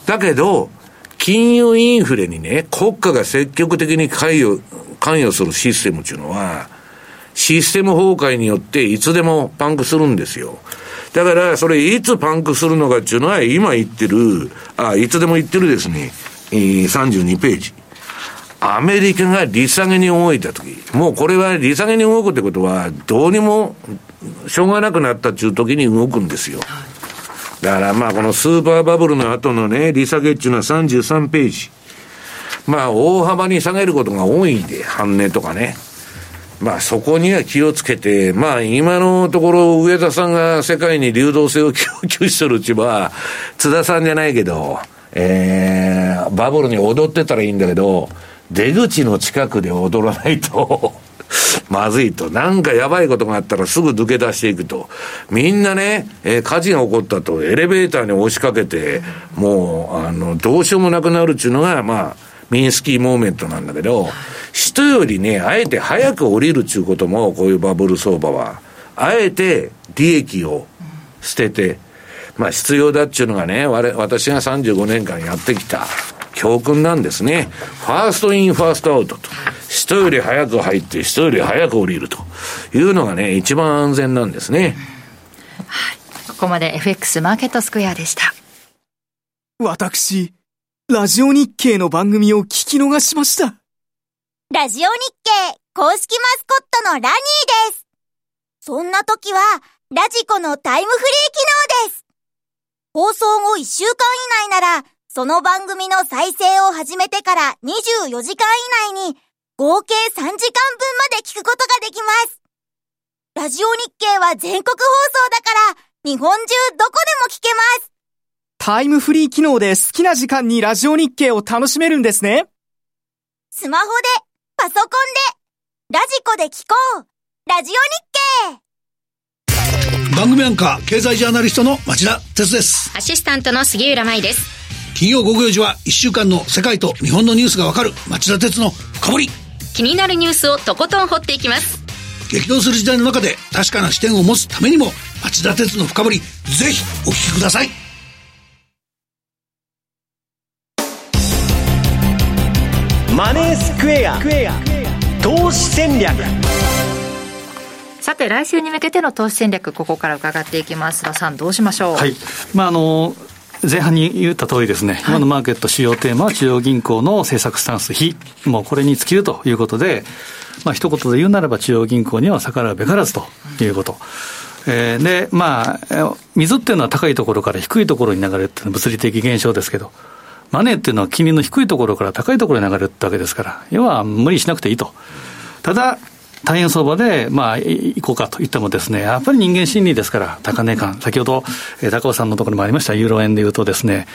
だけど、金融インフレにね、国家が積極的に関与、関与するシステムっていうのは、システム崩壊によっていつでもパンクするんですよ。だから、それいつパンクするのかっていうのは、今言ってる、あ、いつでも言ってるですね、えー、32ページ。アメリカが利下げに動いたとき、もうこれは利下げに動くってことは、どうにもしょうがなくなったっていう時に動くんですよ。だからまあこのスーパーバブルの後のね、利下げっていうのは33ページ。まあ大幅に下げることが多いんで、半値とかね。まあそこには気をつけて、まあ今のところ上田さんが世界に流動性を供給しとるうちは、津田さんじゃないけど、えー、バブルに踊ってたらいいんだけど、出口の近くで踊らないと まずいと。なんかやばいことがあったらすぐ抜け出していくと。みんなね、えー、火事が起こったと、エレベーターに押しかけて、もう、あの、どうしようもなくなるっていうのが、まあ、ミンスキーモーメントなんだけど、人よりね、あえて早く降りるっていうことも、こういうバブル相場は、あえて利益を捨てて、まあ必要だっていうのがね、私が35年間やってきた教訓なんですね。 First in, first out と。人より早く入って、人より早く降りるというのがね、一番安全なんですね。はい。ここまで FX マーケットスクエアでした。私、ラジオ日経の番組を聞き逃しました。ラジオ日経公式マスコットのラニーです。そんな時は、ラジコのタイムフリー機能です。放送後1週間以内なら、その番組の再生を始めてから24時間以内に、合計3時間分まで聞くことができます。ラジオ日経は全国放送だから、日本中どこでも聞けます。タイムフリー機能で好きな時間にラジオ日経を楽しめるんですね。スマホで、パソコンで、ラジコで聞こう。ラジオ日経。番組アンカー、経済ジャーナリストの町田哲です。アシスタントの杉浦舞です。金曜午後4時は1週間の世界と日本のニュースがわかる町田哲の深掘り。気になるニュースをとことん掘っていきます。激動する時代の中で確かな視点を持つためにも町田哲の深掘り、ぜひお聞きください。マネースクエア。投資戦略。さて来週に向けての投資戦略ここから伺っていきます。田さんどうしましょう？はい。まああの前半に言った通りですね、はい、今のマーケット主要テーマは中央銀行の政策スタンス非、もうこれに尽きるということで、まあ一言で言うならば中央銀行には逆らうべからずということ。えー、で、まあ、水っていうのは高いところから低いところに流れるっていうのは物理的現象ですけど、マネーっていうのは金利の低いところから高いところに流れるってわけですから、要は無理しなくていいと。ただ、大変相場で、まあ、行こうかと言ってもですね、やっぱり人間心理ですから、高値感。先ほど、高尾さんのところにもありました、ユーロ円で言うとですね、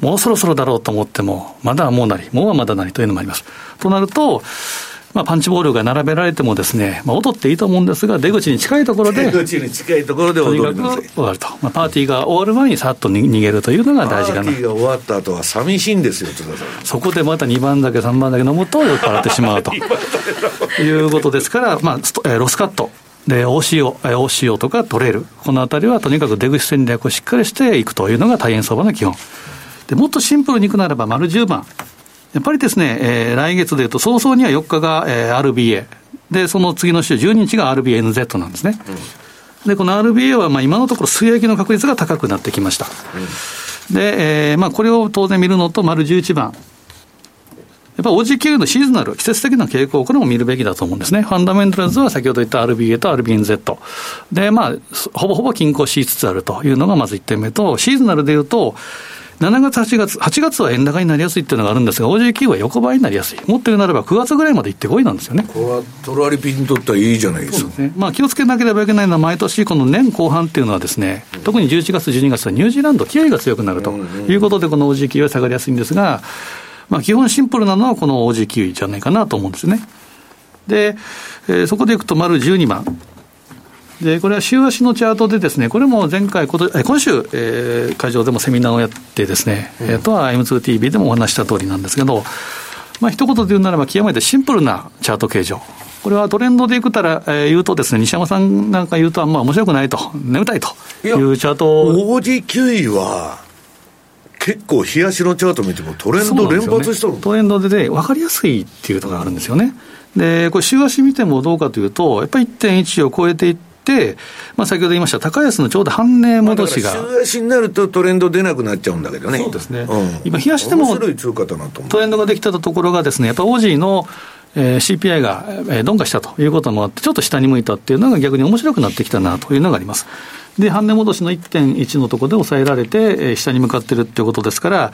もうそろそろだろうと思っても、まだもうなり、もうはまだなりというのもあります。となると、まあ、パンチボールが並べられてもですね、まあ、踊っていいと思うんですが、出口に近いところで、出口に近いところで踊る終わると。まあ、パーティーが終わる前にさっと逃げるというのが大事かな。パーティーが終わった後は寂しいんですよ。そこでまた2番だけ、3番だけ飲むと酔っ払ってしまう と。いうことですから、まあ、えロスカット。で、OCO、OCO とか取れる。このあたりはとにかく出口戦略をしっかりしていくというのが大変相場の基本。で、もっとシンプルにいくならば、丸10番。やっぱりですね、えー、来月でいうと、早々には4日が、えー、RBA、で、その次の週、12日が RBNZ なんですね。うん、で、この RBA は、まあ、今のところ、水益の確率が高くなってきました。うん、で、えー、まあ、これを当然見るのと、丸11番。やっぱ OG9 のシーズナル、季節的な傾向、これも見るべきだと思うんですね。ファンダメンタルズは先ほど言った RBA と RBNZ。で、まあ、ほぼほぼ均衡しつつあるというのがまず1点目と、シーズナルでいうと、7月、8月、8月は円高になりやすいっていうのがあるんですが、OG9 は横ばいになりやすい。もっと言うならば9月ぐらいまで行ってこいなんですよね。これはトラリピにとってはいいじゃないですか。ね、まあ気をつけなければいけないのは、毎年この年後半っていうのはですね、うん、特に11月、12月はニュージーランド、気合が強くなるということで、この OG9 は下がりやすいんですが、まあ基本シンプルなのはこの OG9 じゃないかなと思うんですね。で、えー、そこでいくと丸12番。で、これは週足のチャートでですね、これも前回、今週、えー、会場でもセミナーをやってですね、うん、えー、とは M2TV でもお話した通りなんですけど、まあ一言で言うならば極めてシンプルなチャート形状。これはトレンドでいくたら、えー、言うとですね、西山さんなんか言うと、まあ面白くないと、眠たいというチャートを。OG9 位は、結構、冷やしのチャート見てもトレンド連発したの、ね、トレンドでで、分かりやすいっていうのがあるんですよね。で、これ週足見てもどうかというと、やっぱり1.1を超えていって、、まあ、先ほど言いました、高安のちょうど半値戻しが。週足になるとトレンド出なくなっちゃうんだけどね。そうですね。うん、今、冷やしても、トレンドができたところがですね、やっぱオージーのえー、CPI が、えー、鈍化したということもあって、ちょっと下に向いたっていうのが逆に面白くなってきたなというのがあります。で、半値戻しの1.1のところで抑えられて、えー、下に向かってるっていうことですから、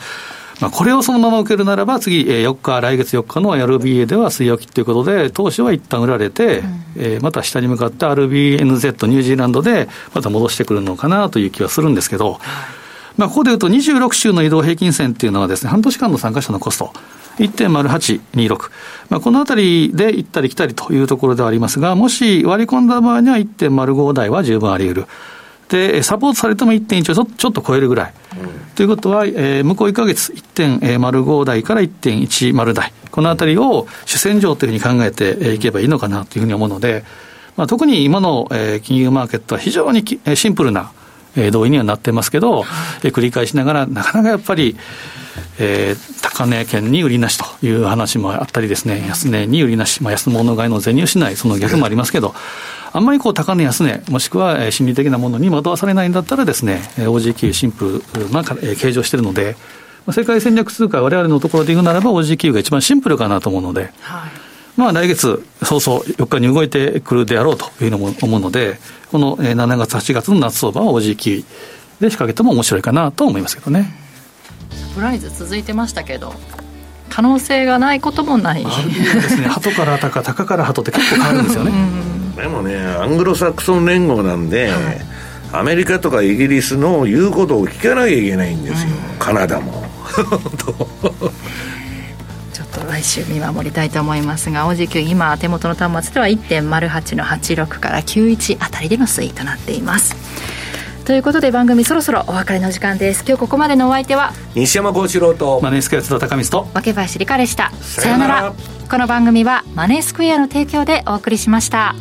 まあ、これをそのまま受けるならば、次、4日、来月4日の RBA では水曜期ということで、当初は一旦売られて、うん、えー、また下に向かって RBNZ、ニュージーランドでまた戻してくるのかなという気はするんですけど、まあ、ここでいうと26週の移動平均線っていうのはですね、半年間の参加者のコスト、1.0826、まあ、このあたりで行ったり来たりというところではありますが、もし割り込んだ場合には1.05台は十分あり得る。で、サポートされても1.1をちょっと超えるぐらい。うん、ということは、えー、向こう1か月1.05台から1.10台。このあたりを主戦場というふうに考えていけばいいのかなというふうに思うので、まあ、特に今の、えー、金融マーケットは非常にシンプルな、えー、同意にはなってますけど、えー、繰り返しながら、なかなかやっぱり、えー、高値圏に売りなしという話もあったりですね、安値に売りなし、まあ、安物買いの銭入しない、その逆もありますけど、あんまりこう高値安値、もしくは心理的なものに惑わされないんだったらですね、OG9 シンプルな形状してるので、世界戦略通貨、われわれのところで言うならば OG9 が一番シンプルかなと思うので、はい、まあ来月、早々4日に動いてくるであろうというのも思うので、この7月、8月の夏相場は OG9 で仕掛けても面白いかなと思いますけどね。サプライズ続いてましたけど、可能性がないこともない。ですね、鳩から鷹、鷹から鳩って結構変わるんですよね。でもね、アングロサクソン連合なんで、はい、アメリカとかイギリスの言うことを聞かなきゃいけないんですよ、うん、カナダも。ちょっと来週見守りたいと思いますが、OG9 今手元の端末では1.08の86から91あたりでの推移となっています。ということで番組そろそろお別れの時間です今日ここまでのお相手は西山幸四郎とマネースクエア津田高光と若林理香でしたさよならこの番組はマネースクエアの提供でお送りしました。